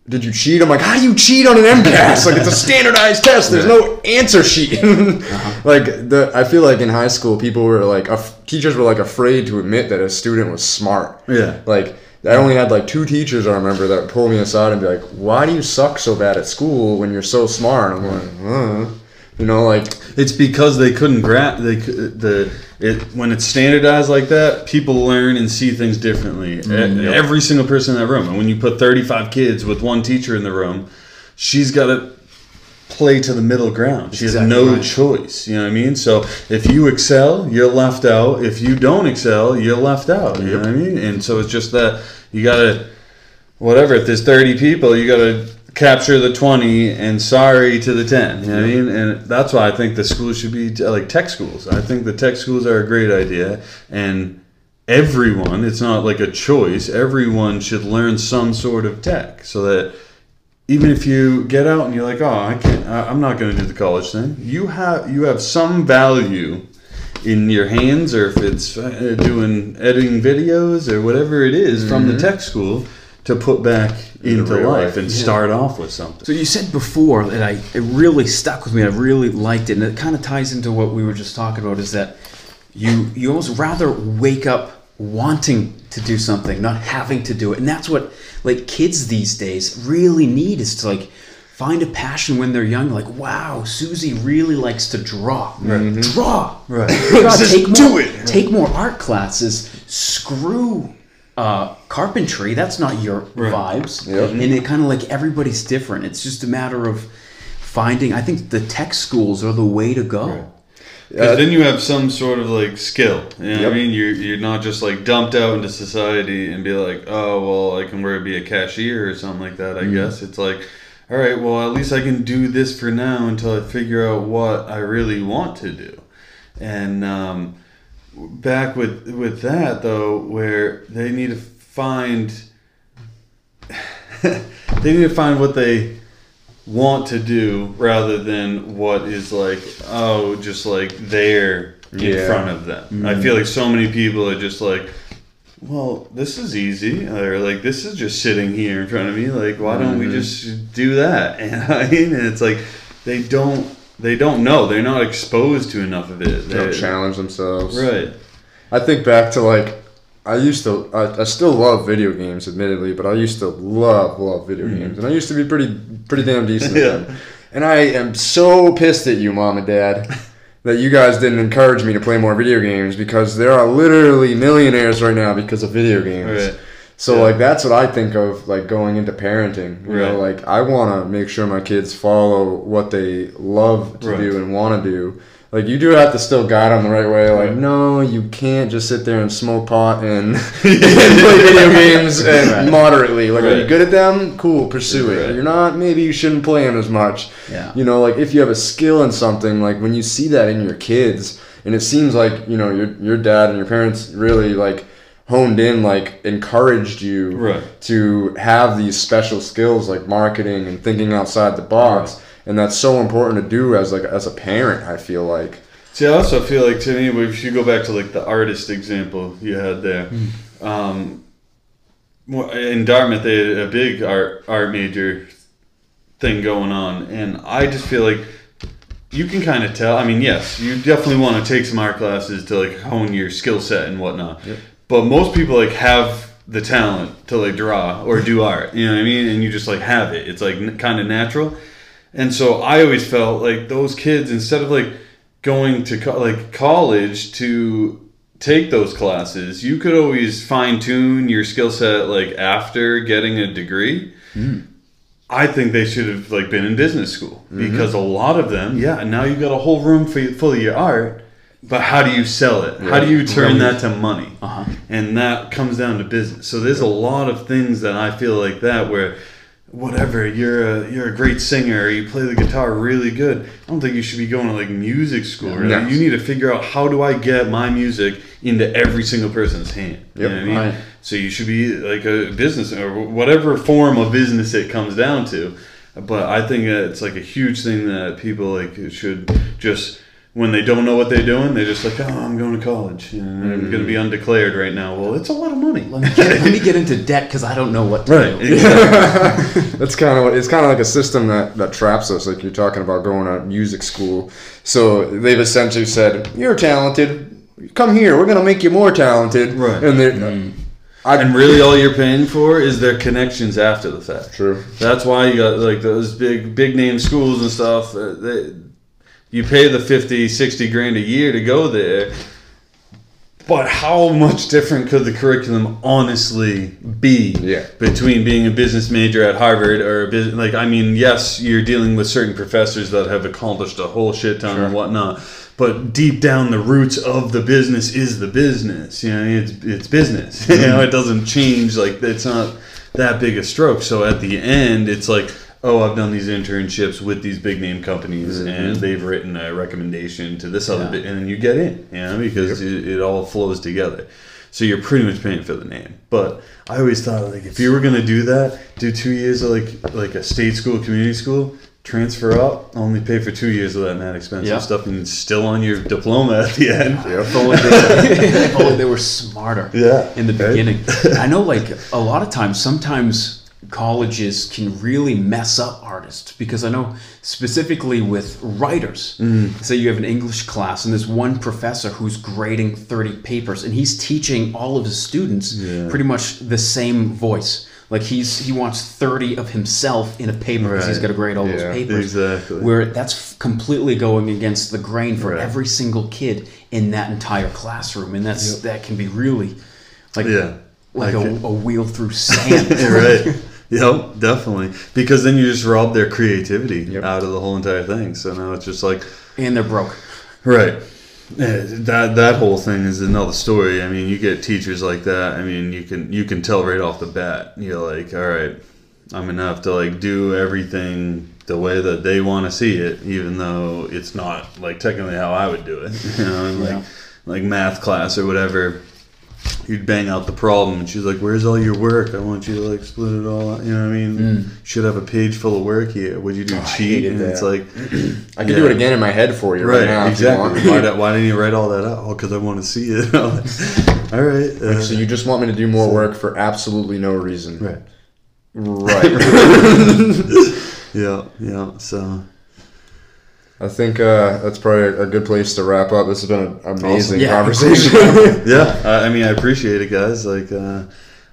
"Did you cheat?" I'm like, "How do you cheat on an MCAS? like it's a standardized test. There's no answer sheet." Like the, I feel like in high school, people were like, af- teachers were like afraid to admit that a student was smart. yeah Like I only had like two teachers I remember that would pull me aside and be like, "Why do you suck so bad at school when you're so smart?" And I'm like, uh. You know, like it's because they couldn't grab they the it when it's standardized like that people learn and see things differently. E- mm, every single person in that room. And when you put 35 kids with one teacher in the room she's got to play to the middle ground. She has Exactly no right. choice you know what i mean? So if you excel you're left out. If you don't excel you're left out you know what i mean? And so it's just that you gotta whatever if there's 30 people you gotta capture the 20 and sorry to the 10 you know what i mean? And that's why i think the schools should be like tech schools. I think the tech schools are a great idea and everyone it's not like a choice everyone should learn some sort of tech so that even if you get out and you're like oh i can't I- i'm not going to do the college thing you have you have some value in your hands or if it's uh, doing editing videos or whatever it is from the tech school to put back into life life. and start off with something So you said before that I it really stuck with me. I really liked it, and it kind of ties into what we were just talking about. Is that you you almost rather wake up wanting to do something, not having to do it, and that's what like kids these days really need is to like find a passion when they're young. Like wow, Susie really likes to draw. Draw. Right. God, Just take do it. Take more art classes. Screw uh, carpentry. That's not your vibes. Yep. And it kind of like everybody's different. It's just a matter of finding. I think the tech schools are the way to go. Because then you have some sort of like skill. You know Yep. I mean? You're, you're not just like dumped out into society and be like, oh, well, I can work be a cashier or something like that, I guess. It's like, all right, well, at least I can do this for now until I figure out what I really want to do. And um, back with with that though, where they need to find they need to find what they want to do rather than what is like oh just like there in Yeah. front of them. I mm-hmm. feel like so many people are just like well, this is easy, or like this is just sitting here in front of me. Like, why don't we mm-hmm. just do that? And I mean, and it's like they don't, they don't know. They're not exposed to enough of it. They don't challenge themselves. right? I think back to like I used to I, I still love video games admittedly, but I used to love love video mm-hmm. games and I used to be pretty pretty damn decent Yeah. at them. And I am so pissed at you, mom and dad, that you guys didn't encourage me to play more video games because there are literally millionaires right now because of video games. Right. So Yeah. like that's what I think of like going into parenting. You know, like I want to make sure my kids follow what they love to Right. do and want to do. Like you do have to still guide them the right way. Like Right. no, you can't just sit there and smoke pot and, and play video games and moderately. Like are you good at them? Cool, pursue it. You're not. Maybe you shouldn't play them as much. Yeah. You know, like if you have a skill in something, like when you see that in your kids, and it seems like you know your your dad and your parents really like honed in, like encouraged you Right. to have these special skills like marketing and thinking outside the box, and that's so important to do as like as a parent. I feel like. See, I also feel like to me, if you go back to like the artist example you had there, um, in Dartmouth they had a big art art major thing going on, and I just feel like you can kind of tell. I mean, yes, you definitely want to take some art classes to like hone your skill set and whatnot. But most people like have the talent to like draw or do art. You know what I mean? And you just like have it. It's like n- kind of natural. And so I always felt like those kids instead of like going to co- like college to take those classes, you could always fine tune your skill set like after getting a degree. Mm. I think they should have like been in business school mm-hmm. because a lot of them, yeah. Now you got a whole room for, full of your art, but how do you sell it? How do you turn that to money? Uh-huh. And that comes down to business. So there's a lot of things that I feel like that where whatever you're a you're a great singer you play the guitar really good. I don't think you should be going to like music school. Really. No. You need to figure out how do I get my music into every single person's hand. You know what I mean? Right. So you should be like a business or whatever form of business it comes down to. But I think it's like a huge thing that people like should just when they don't know what they're doing, they're just like, oh, I'm going to college and I'm going to be undeclared right now. Well, it's a lot of money. Let me get, let me get into debt because I don't know what to Right. do. Exactly. That's kind of what it's kind of like a system that, that traps us. Like you're talking about going to music school. So they've essentially said, "You're talented. Come here. We're gonna make you more talented." Right. And they, I and really, all you're paying for is their connections after the fact. true. That's why you got like those big big name schools and stuff. uh, They, you pay the 50, 60 grand a year to go there. But how much different could the curriculum honestly be Yeah. between being a business major at Harvard or a business like I mean, yes, you're dealing with certain professors that have accomplished a whole shit ton and whatnot. But deep down, the roots of the business is the business. You know, it's it's business. you know, it doesn't change. Like it's not that big a stroke. So at the end, it's like, oh, I've done these internships with these big name companies, mm-hmm. and they've written a recommendation to this other Yeah. bit, and then you get in. You know, because it, it all flows together. So you're pretty much paying for the name. But I always thought like if you were gonna do that, do two years of like like a state school, community school, transfer up, only pay for two years of that mad expensive Yeah. stuff, and still on your diploma at the end. If only they, if only they were smarter Yeah. in the Right. beginning. I know, like, a lot of times, sometimes colleges can really mess up artists because I know specifically with writers. Mm. Say you have an English class and there's one professor who's grading 30 papers and he's teaching all of his students Yeah. pretty much the same voice. Like he's he wants 30 of himself in a paper because he's got to grade all Yeah, those papers. exactly. Where that's f- completely going against the grain for Right. every single kid in that entire classroom, and that's that can be really like Yeah. Like a, a wheel through sand. right. Yep, definitely. Because then you just rob their creativity Yep. out of the whole entire thing. So now it's just like, and they're broke. right. Uh, that that whole thing is another story. I mean, you get teachers like that. I mean, you can you can tell right off the bat. You're like, all right, I'm gonna have to like do everything the way that they want to see it, even though it's not like technically how I would do it. You know, like Yeah. like math class or whatever. You'd bang out the problem, and she's like, "Where's all your work? I want you to like split it all out." You know what I mean? Should have a page full of work here. Would you do Mm. Oh, cheat? And it's like, I could Yeah. do it again in my head for you right, right, now. exactly. why, did- why didn't you write all that out? Oh, because I want to see it. all right. Uh, so you just want me to do more work for absolutely no reason. right. Right. Yeah. Yeah. So. I think uh, that's probably a good place to wrap up. This has been an amazing Yeah. conversation. Yeah, I, I mean, I appreciate it, guys. Like, uh,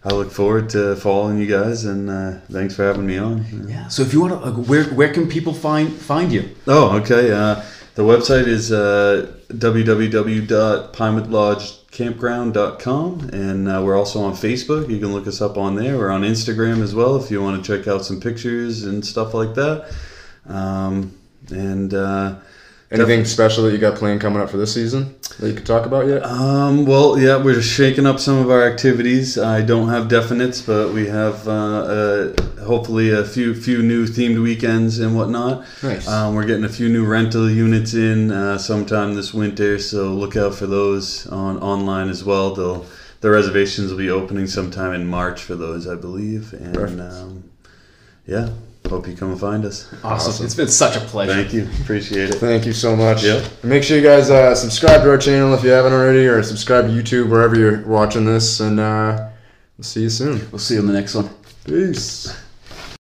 I look forward to following you guys, and uh, thanks for having me on. Yeah. So if you want to, like, where where can people find find you? Oh, okay. Uh, the website is uh, www.pinewoodlodgecampground.com, and uh, we're also on Facebook. You can look us up on there. We're on Instagram as well if you want to check out some pictures and stuff like that. Um, and uh, Anything special that you got planned coming up for this season that you could talk about yet? Um, well, yeah, we're just shaking up some of our activities. I don't have definites, but we have uh, uh, hopefully a few few new themed weekends and whatnot. Nice. Um, we're getting a few new rental units in uh, sometime this winter, so look out for those on online as well. They'll the reservations will be opening sometime in March for those, I believe. And um, yeah, hope you come and find us. Awesome. Awesome. It's been such a pleasure. Thank you, appreciate it. Thank you so much. Yep. Make sure you guys uh, subscribe to our channel if you haven't already, or subscribe to YouTube wherever you're watching this. And uh, we'll see you soon. We'll see you on the next one. Peace.